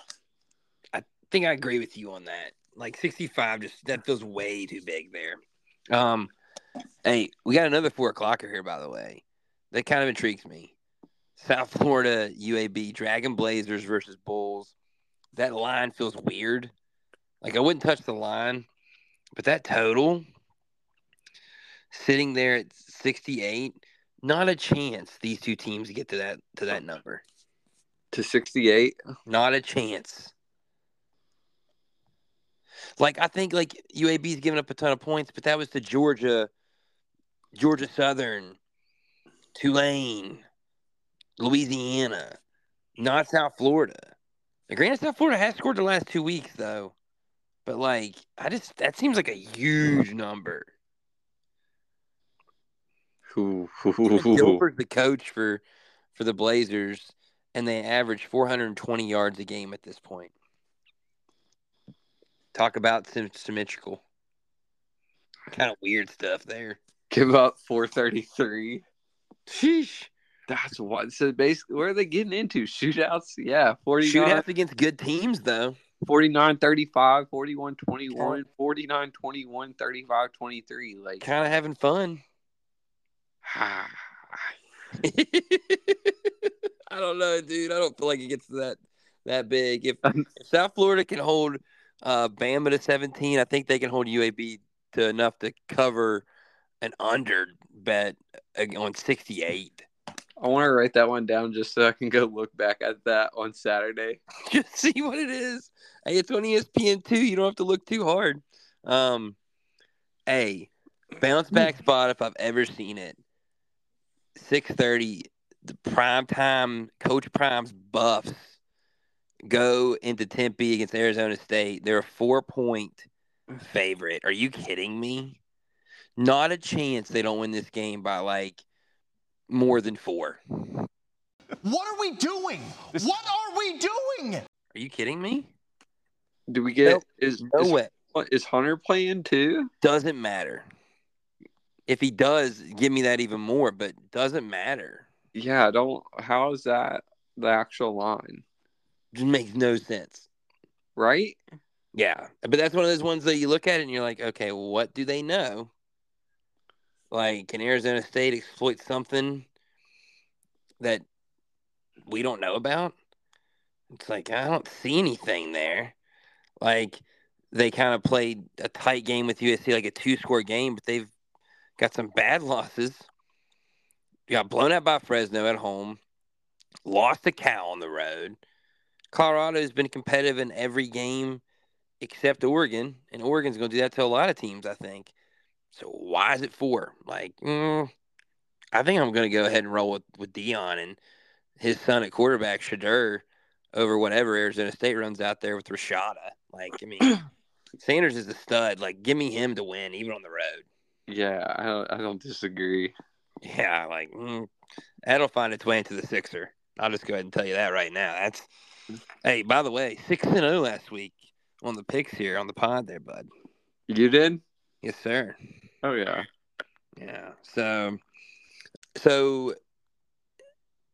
Speaker 1: I think I agree with you on that. Like 65, just that feels way too big there. Um, hey, we got another four o'clocker here, by the way. That kind of intrigues me. South Florida UAB Dragon Blazers versus Bulls. That line feels weird. Like I wouldn't touch the line, but that total sitting there at 68, not a chance these two teams get to that to that number.
Speaker 2: To 68.
Speaker 1: Not a chance. Like I think like UAB's giving up a ton of points, but that was to Georgia, Georgia Southern, Tulane, Louisiana, not South Florida. The Grand South Florida has scored the last two weeks though, but like I just that seems like a huge number.
Speaker 2: Ooh.
Speaker 1: Dilfer's the coach for for the Blazers, and they average 420 yards a game at this point. Talk about symmetrical. Kind of weird stuff there.
Speaker 2: Give up 433.
Speaker 1: Sheesh.
Speaker 2: That's what. So basically, where are they getting into? Shootouts? Yeah, 49,
Speaker 1: Shootouts against good teams, though.
Speaker 2: 49 35, 41 21, 49 21, 35 23. Like,
Speaker 1: Kind of having fun. I don't know, dude. I don't feel like it gets that that big. If, if South Florida can hold uh, Bama to 17, I think they can hold UAB to enough to cover an under bet on 68.
Speaker 2: I want to write that one down just so I can go look back at that on Saturday.
Speaker 1: Just see what it is. Hey, it's on ESPN too. You don't have to look too hard. Um, a bounce back spot if I've ever seen it. Six thirty, the prime time. Coach Prime's Buffs go into Tempe against Arizona State. They're a four point favorite. Are you kidding me? Not a chance they don't win this game by like more than four.
Speaker 3: What are we doing? What are we doing?
Speaker 1: Are you kidding me?
Speaker 2: Do we get
Speaker 1: Nope.
Speaker 2: is
Speaker 1: No
Speaker 2: is,
Speaker 1: way.
Speaker 2: is Hunter playing too?
Speaker 1: Doesn't matter. If he does, give me that even more, but doesn't matter.
Speaker 2: Yeah, I don't. How is that the actual line?
Speaker 1: Just makes no sense.
Speaker 2: Right?
Speaker 1: Yeah. But that's one of those ones that you look at it and you're like, okay, well, what do they know? Like, can Arizona State exploit something that we don't know about? It's like, I don't see anything there. Like, they kind of played a tight game with USC, like a two score game, but they've got some bad losses. Got blown out by Fresno at home, lost to Cal on the road. Colorado's been competitive in every game except Oregon, and Oregon's going to do that to a lot of teams, I think. So why is it four? Like, mm, I think I'm going to go ahead and roll with, with Deion and his son at quarterback, Shedeur, over whatever Arizona State runs out there with Rashada. Like, I mean, Sanders is a stud. Like, give me him to win, even on the road.
Speaker 2: Yeah, I don't, I don't disagree.
Speaker 1: Yeah, like mm, that'll find its way into the Sixer. I'll just go ahead and tell you that right now. That's hey, by the way, six and zero last week on the picks here on the pod there, bud.
Speaker 2: You did?
Speaker 1: Yes, sir.
Speaker 2: Oh yeah.
Speaker 1: Yeah. So, so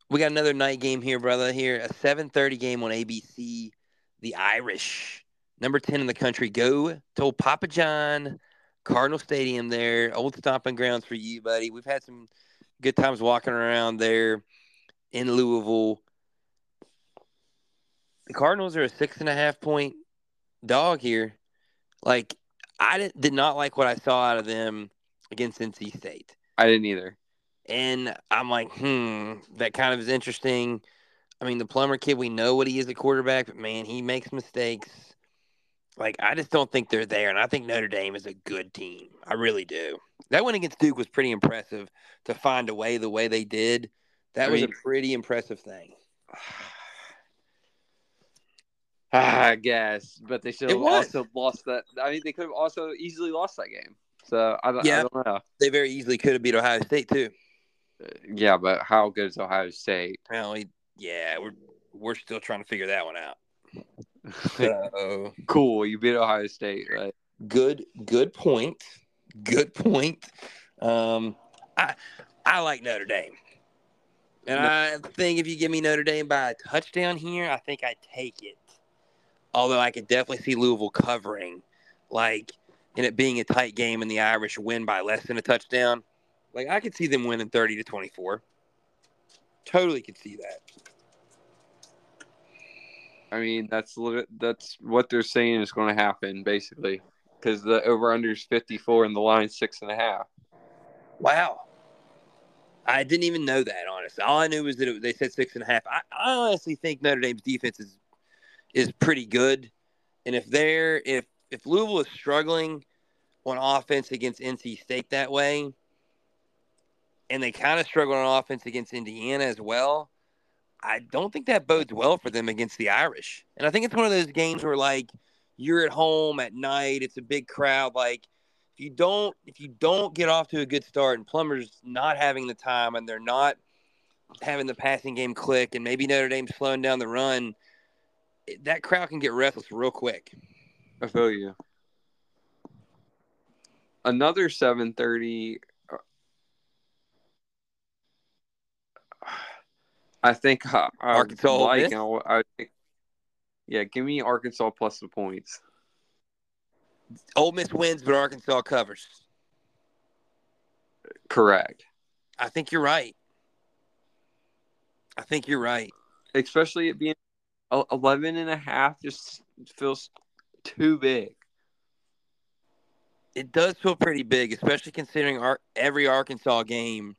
Speaker 1: we got another night game here, brother. Here, a seven thirty game on ABC. The Irish, number ten in the country, go to Papa John Cardinal Stadium. There, old stomping grounds for you, buddy. We've had some good times walking around there in Louisville. The Cardinals are a six and a half point dog here. Like I did, did not like what I saw out of them against NC State.
Speaker 2: I didn't either.
Speaker 1: And I'm like, hmm, that kind of is interesting. I mean, the Plummer kid, we know what he is at quarterback, but man, he makes mistakes. Like, I just don't think they're there. And I think Notre Dame is a good team. I really do. That win against Duke was pretty impressive to find a way the way they did. That
Speaker 2: I
Speaker 1: was
Speaker 2: mean-
Speaker 1: a pretty impressive thing.
Speaker 2: I guess, but they should have also lost that. I mean, they could have also easily lost that game. So I, don't-
Speaker 1: Yeah.
Speaker 2: I don't know.
Speaker 1: They very easily could have beat Ohio State, too.
Speaker 2: Yeah, but how good is Ohio State?
Speaker 1: Well, yeah, we're, we're still trying to figure that one out. So.
Speaker 2: cool, you beat Ohio State, right?
Speaker 1: good good point. Good point. Um i i like notre dame. And i think if you give me notre dame by a touchdown here i think i take it. Although i could definitely see louisville covering like and it being a tight game and the irish win by less than a touchdown. Like i could see them winning 30 to 24 totally could see that
Speaker 2: I mean, that's that's what they're saying is going to happen, basically, because the over under is fifty four and the line six and a half.
Speaker 1: Wow. I didn't even know that, honestly. All I knew was that it, they said six and a half. I, I honestly think Notre Dame's defense is is pretty good, and if they're if if Louisville is struggling on offense against NC State that way, and they kind of struggle on offense against Indiana as well, I don't think that bodes well for them against the Irish. And I think it's one of those games where like you're at home at night, it's a big crowd. Like if you don't if you don't get off to a good start and Plummer's not having the time and they're not having the passing game click and maybe Notre Dame's slowing down the run, that crowd can get restless real quick.
Speaker 2: I feel you. Another 7:30 I think uh, I
Speaker 1: Arkansas,
Speaker 2: like. And I, I think, yeah, give me Arkansas plus the points.
Speaker 1: Ole Miss wins, but Arkansas covers.
Speaker 2: Correct.
Speaker 1: I think you're right. I think you're right.
Speaker 2: Especially it being el- 11 and a half just feels too big.
Speaker 1: It does feel pretty big, especially considering our, every Arkansas game.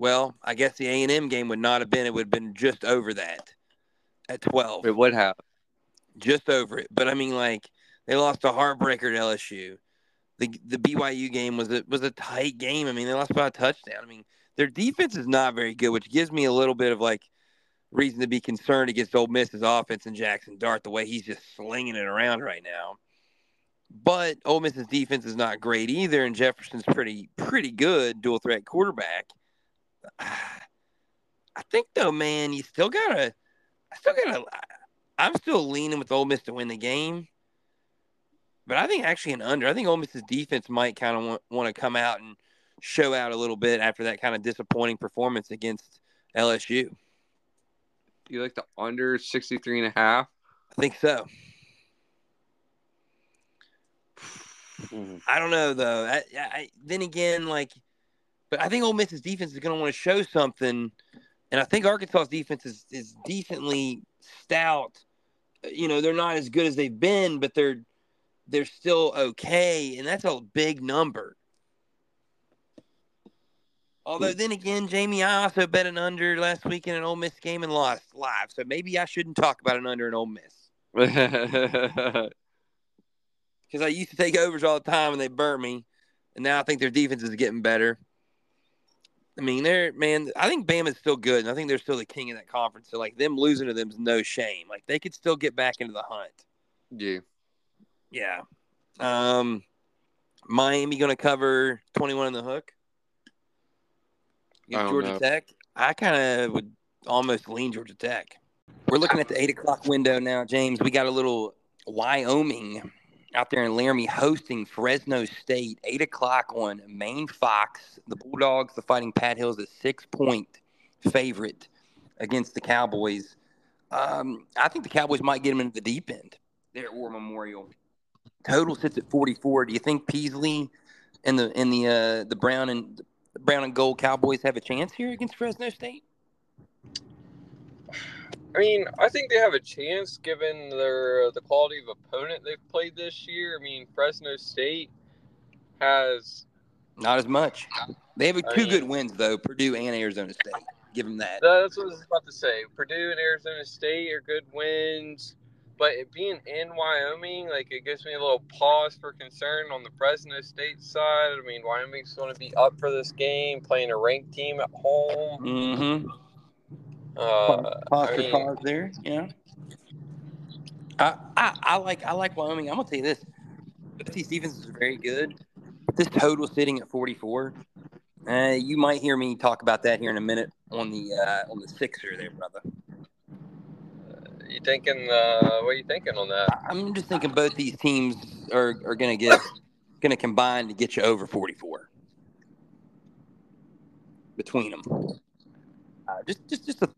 Speaker 1: Well, I guess the A and M game would not have been. It would have been just over that at twelve.
Speaker 2: It would have.
Speaker 1: just over it. But I mean, like they lost a heartbreaker to LSU. The the BYU game was a was a tight game. I mean, they lost by a touchdown. I mean, their defense is not very good, which gives me a little bit of like reason to be concerned against Ole Miss's offense and Jackson Dart the way he's just slinging it around right now. But Ole Miss's defense is not great either, and Jefferson's pretty pretty good dual threat quarterback. I think though, man, you still gotta, I still gotta, I'm still leaning with Ole Miss to win the game. But I think actually an under. I think Ole Miss's defense might kind of want, want to come out and show out a little bit after that kind of disappointing performance against LSU.
Speaker 2: You like the under 63 and a half?
Speaker 1: I think so. I don't know though. I, I, then again, like, but I think Ole Miss's defense is going to want to show something, and I think Arkansas's defense is is decently stout. You know, they're not as good as they've been, but they're they're still okay, and that's a big number. Although then again, Jamie, I also bet an under last week in an Ole Miss game and lost live, so maybe I shouldn't talk about an under in Ole Miss because I used to take overs all the time and they burnt me, and now I think their defense is getting better. I mean, they're man. I think Bama's still good, and I think they're still the king of that conference. So like them losing to them is no shame. Like they could still get back into the hunt.
Speaker 2: yeah.
Speaker 1: Yeah. Um, Miami going to cover twenty one in the hook against Georgia
Speaker 2: know.
Speaker 1: Tech. I kind of would almost lean Georgia Tech. We're looking at the eight o'clock window now, James. We got a little Wyoming out there in Laramie hosting Fresno State. Eight o'clock on Main Fox. The Bulldogs, the Fighting Pat Hills, a six point favorite against the Cowboys. Um, I think the Cowboys might get them into the deep end there at War Memorial. Total sits at forty four. Do you think Peasley and the and the uh, the Brown and the Brown and Gold Cowboys have a chance here against Fresno State?
Speaker 4: I mean, I think they have a chance given their the quality of opponent they've played this year. I mean, Fresno State has
Speaker 1: Not as much. They have
Speaker 4: I
Speaker 1: two
Speaker 4: mean-
Speaker 1: good wins though, Purdue and Arizona State. Give them that.
Speaker 4: that's what I was about to say. Purdue and Arizona State are good wins, but it being in Wyoming, like it gives me a little pause for concern on the Fresno State side. I mean, Wyoming's going to be up for this game, playing a ranked team at home.
Speaker 1: Mm-hmm.
Speaker 4: Uh,
Speaker 1: Pause
Speaker 4: I
Speaker 1: for
Speaker 4: mean-
Speaker 1: cause there. Yeah. I, I I like I like Wyoming. I'm gonna tell you this. Both these is very good. But this total sitting at 44. Uh, you might hear me talk about that here in a minute on the uh, on the sixer there, brother.
Speaker 4: you thinking? Uh, what are you thinking on that?
Speaker 1: I'm just thinking both these teams are, are going to get going to combine to get you over 44 between them. Uh, just just just a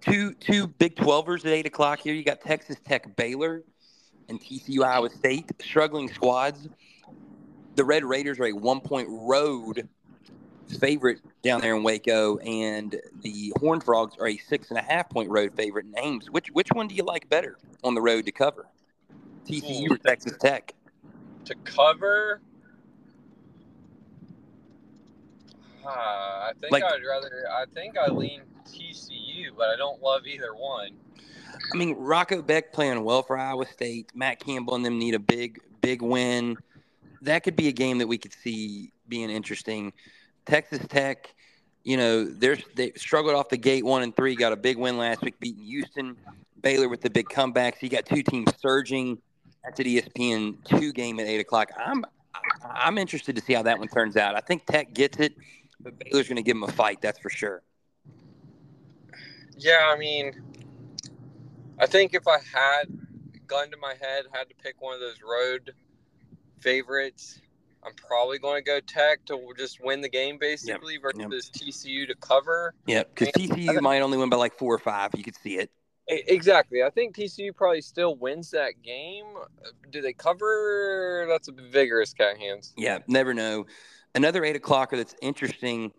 Speaker 1: two two Big 12ers at eight o'clock here. You got Texas Tech, Baylor, and TCU Iowa State struggling squads. The Red Raiders are a one point road favorite down there in Waco, and the Horned Frogs are a six and a half point road favorite in Ames. Which which one do you like better on the road to cover? TCU or Texas Tech?
Speaker 4: to cover. Uh, I think
Speaker 1: Like-
Speaker 4: I'd rather. I think I lean TCU, but I don't love either one.
Speaker 1: I mean, Rocco Becht playing well for Iowa State. Matt Campbell and them need a big, big win. That could be a game that we could see being interesting. Texas Tech, you know, they're, they struggled off the gate one and three, got a big win last week, beating Houston. Baylor with the big comebacks. You got two teams surging. That's at ESPN two game at eight o'clock. I'm I'm interested to see how that one turns out. I think Tech gets it, but Baylor's going to give them a fight. That's for sure.
Speaker 4: Yeah, I mean, I think if I had gun to my head, had to pick one of those road favorites,
Speaker 2: I'm probably going to go Tech to just win the game basically versus TCU to cover.
Speaker 1: Yep, because TCU might only win by like four or five. You could see it.
Speaker 2: Exactly. I think TCU probably still wins that game. Do they cover? That's a vigorous cat hands.
Speaker 1: Yeah, never know. Another eight o'clocker that's interesting.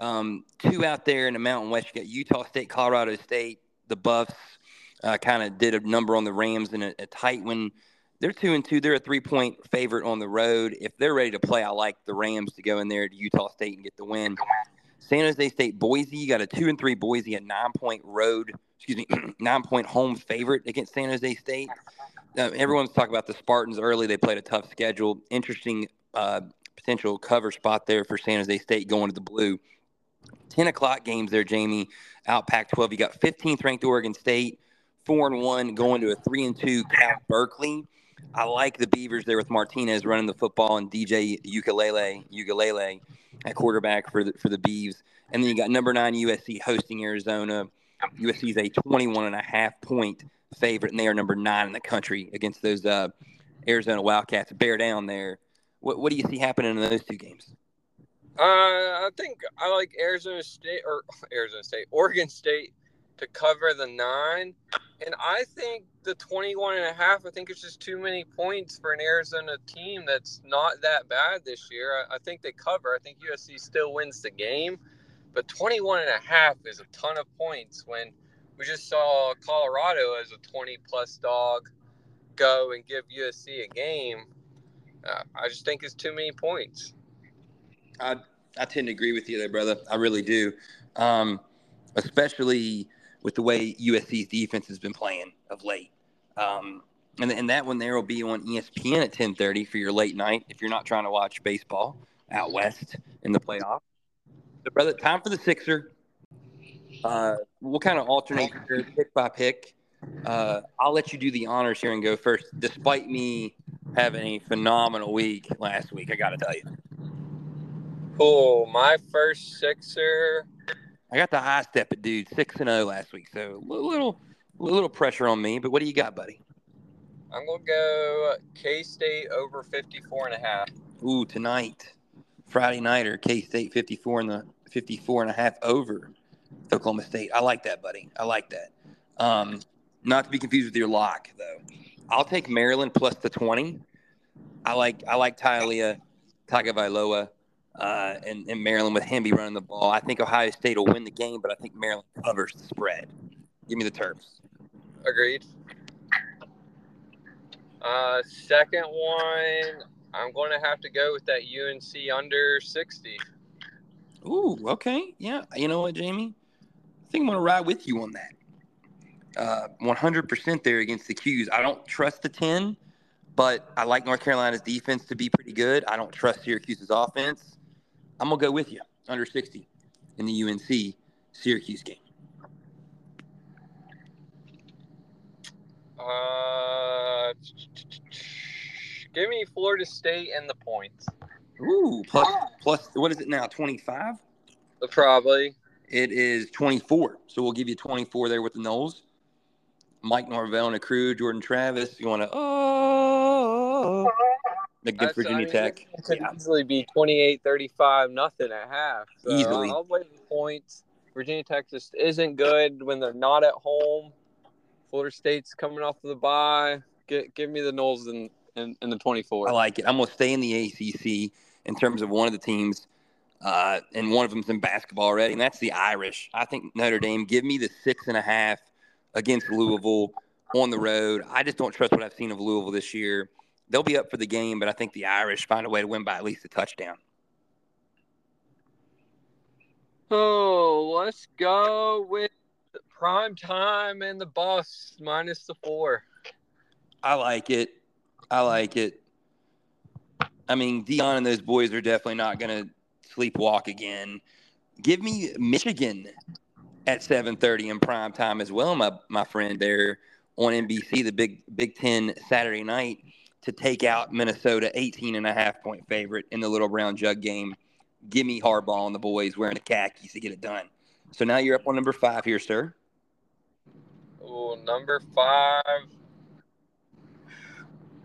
Speaker 1: Um, two out there in the Mountain West. You got Utah State, Colorado State. The Buffs uh, kind of did a number on the Rams in a, a tight one. They're two and two. They're a three point favorite on the road. If they're ready to play, I like the Rams to go in there to Utah State and get the win. San Jose State, Boise. You got a two and three Boise, a nine point road, excuse me, nine point home favorite against San Jose State. Uh, everyone's talking about the Spartans early. They played a tough schedule. Interesting uh, potential cover spot there for San Jose State going to the blue. 10 o'clock games there, Jamie. Out Pac 12. You got 15th ranked Oregon State, 4 and 1, going to a 3 and 2 Cal Berkeley. I like the Beavers there with Martinez running the football and DJ Uiagalelei, Uiagalelei at quarterback for the, for the Beavs. And then you got number nine USC hosting Arizona. USC is a 21 and a half point favorite, and they are number nine in the country against those uh, Arizona Wildcats. Bear down there. What, what do you see happening in those two games?
Speaker 2: Uh, I think I like Arizona State or Arizona State, Oregon State to cover the nine. And I think the 21 and a half, I think it's just too many points for an Arizona team that's not that bad this year. I, I think they cover. I think USC still wins the game. But 21 and a half is a ton of points when we just saw Colorado as a 20 plus dog go and give USC a game. I just think it's too many points.
Speaker 1: I I tend to agree with you there, brother. I really do. Um, especially with the way USC's defense has been playing of late. Um, and, and that one there will be on ESPN at 10:30 for your late night if you're not trying to watch baseball out west in the playoff. So, brother, time for the Sixer. Uh, we'll kind of alternate pick by pick. Uh, I'll let you do the honors here and go first, despite me having a phenomenal week last week. I got to tell you.
Speaker 2: Cool. My first sixer.
Speaker 1: I got the high step at dude six and zero last week, so a little little pressure on me. But what do you got, buddy?
Speaker 2: I'm to go K State over 54 and a half.
Speaker 1: Ooh, tonight, Friday night or K State fifty four and the 54 and a half over Oklahoma State. I like that, buddy. I like that. Um, not to be confused with your lock though. I'll take Maryland plus the twenty. I like I like Taulia, Tagovailoa, uh, and, and Maryland with Hemby running the ball. I think Ohio State will win the game, but I think Maryland covers the spread. Give me the Terps.
Speaker 2: Agreed. Uh, second one, I'm going to have to go with that UNC under 60.
Speaker 1: Ooh, okay. Yeah. You know what, Jamie? I think I'm going to ride with you on that. Uh, 100% there against the Qs. I don't trust the 10, but I like North Carolina's defense to be pretty good. I don't trust Syracuse's offense. I'm going to go with you under 60 in the UNC Syracuse game.
Speaker 2: Uh, give me Florida State and the points.
Speaker 1: Ooh, plus, plus, what is it now? 25?
Speaker 2: Probably.
Speaker 1: It is 24. So we'll give you 24 there with the Noles. Mike Norvell and a crew, Jordan Travis. You want to, oh, against
Speaker 2: That's- I
Speaker 1: Virginia
Speaker 2: mean,
Speaker 1: Tech.
Speaker 2: It could
Speaker 1: Yeah.
Speaker 2: easily be 28 35, nothing at half. So
Speaker 1: Easily.
Speaker 2: I'll the points. Virginia Tech just isn't good when they're not at home. Florida State's coming off of the bye. Get, give me the Noles in, in, in the 24.
Speaker 1: I like it. I'm going to stay in the ACC in terms of one of the teams, uh, and one of them's in basketball already, and that's the Irish. I think Notre Dame. Give me the six and a half against Louisville on the road. I just don't trust what I've seen of Louisville this year. They'll be up for the game, but I think the Irish find a way to win by at least a touchdown.
Speaker 2: Oh, let's go with prime time and the boss minus the four.
Speaker 1: I like it. I like it. I mean, Deion and those boys are definitely not going to sleepwalk again. Give me Michigan at 7:30 in prime time as well, my my friend there on NBC, the Big Big 10 Saturday night to take out Minnesota 18 and a half point favorite in the Little Brown Jug game. Give me Harbaugh and the boys wearing the khakis to get it done. So now you're up on number 5 here, sir.
Speaker 2: Oh, number five.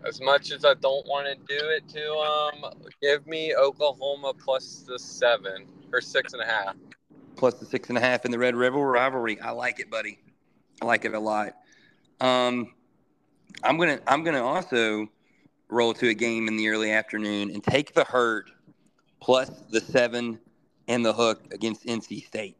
Speaker 4: As much as I don't want to do it to them, give me Oklahoma plus the seven or six and a half.
Speaker 1: Plus the six and a half in the Red River rivalry. I like it, buddy. I like it a lot. Um, I'm gonna I'm gonna also roll to a game in the early afternoon and take the herd plus the seven and the hook against NC State.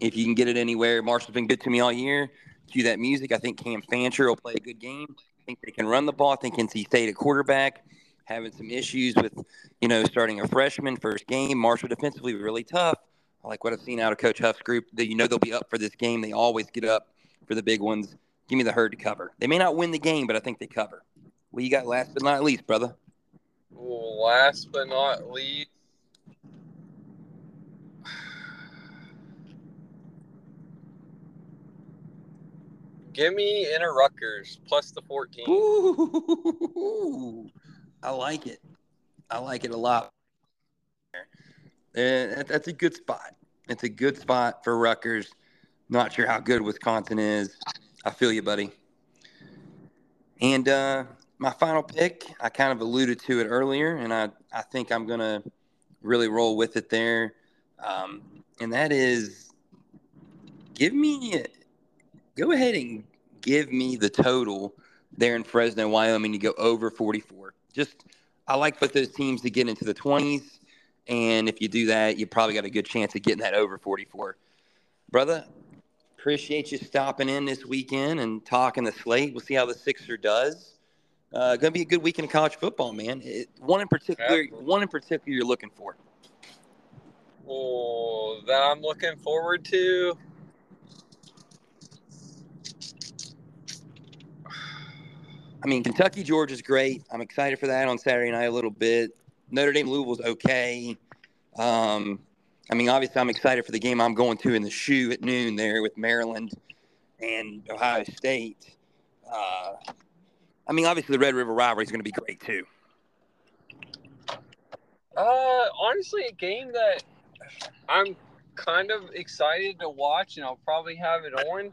Speaker 1: if you can get it anywhere, Marshall's been good to me all year. Cue that music. I think Cam Fancher will play a good game. I think they can run the ball. I think NC State at quarterback having some issues with, you know, starting a freshman first game. Marshall defensively really tough. I like what I've seen out of Coach Huff's group. That you know they'll be up for this game. They always get up for the big ones. Give me the herd to cover. They may not win the game, but I think they cover. What you got last but not least, brother?
Speaker 4: Last but not least, give me inner Rutgers plus the 14.
Speaker 1: Ooh, I like it. I like it a lot. And that's a good spot. It's a good spot for Rutgers. Not sure how good Wisconsin is. I feel you, buddy. And uh, my final pick, I kind of alluded to it earlier, and I, I think I'm going to really roll with it there. Um, and that is give me, go ahead and give me the total there in Fresno, Wyoming to go over 44. Just, I like both those teams to get into the 20s. And if you do that, you probably got a good chance of getting that over 44. Brother, appreciate you stopping in this weekend and talking the slate. We'll see how the Sixer does. Uh, going to be a good weekend of college football, man. It, one in particular,
Speaker 4: Absolutely.
Speaker 1: one in particular, you're looking for.
Speaker 4: Oh, that I'm looking forward to.
Speaker 1: I mean, Kentucky, Georgia's great. I'm excited for that on Saturday night a little bit. Notre Dame, Louisville's okay. Um, I mean, obviously, I'm excited for the game I'm going to in the shoe at noon there with Maryland and Ohio State. Uh, I mean, obviously, the Red River rivalry is going to be great too.
Speaker 4: Uh, honestly, a game that I'm kind of excited to watch, and I'll probably have it on,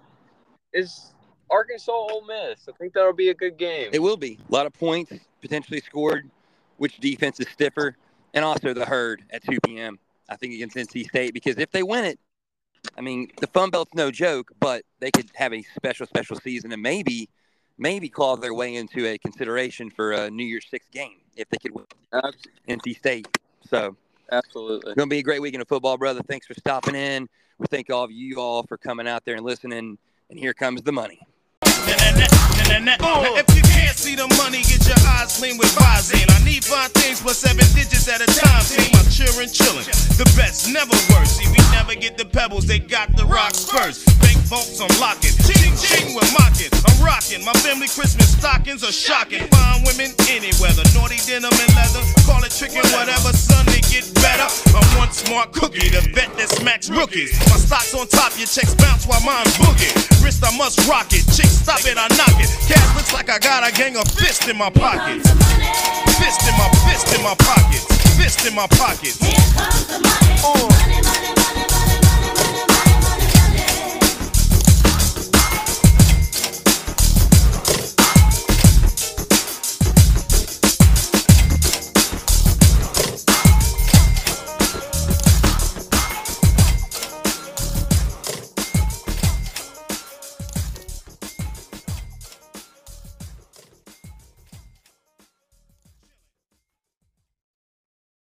Speaker 4: is Arkansas Ole Miss. I think that'll be a good game.
Speaker 1: It will be a lot of points potentially scored. Which defense is stiffer? And also the herd at 2 p.m. I think against NC State because if they win it, I mean the Fun Belt's no joke, but they could have a special special season and maybe maybe claw their way into a consideration for a New Year's Six game if they could win
Speaker 2: Ab-
Speaker 1: NC State. So
Speaker 2: Absolutely.
Speaker 1: it's going to be a great weekend of football, brother. Thanks for stopping in. We thank all of you all for coming out there and listening. And here comes the money.
Speaker 5: Now, if you can't see the money, get your eyes clean with Visine. I need five things plus seven digits at a time. Team, I'm cheering, chilling. The best, never worse. See, we never get the pebbles, they got the rocks first. Bank vaults, I'm locking. Ching, ching, we're mocking. I'm rocking. My family Christmas stockings are shocking. Fine women, any weather. Naughty denim and leather. Call it tricking, whatever. Sunday get better. I'm one smart cookie, the vet that smacks rookies. My stock's on top, your checks bounce while mine's boogie. Wrist, I must rock it. Chick, stop it, I knock it. Cash looks like I got a gang of fists in my pockets. Fist in my fist in my pockets. Fist in my pockets.
Speaker 6: Here comes the money.
Speaker 5: Uh.
Speaker 6: Money, money,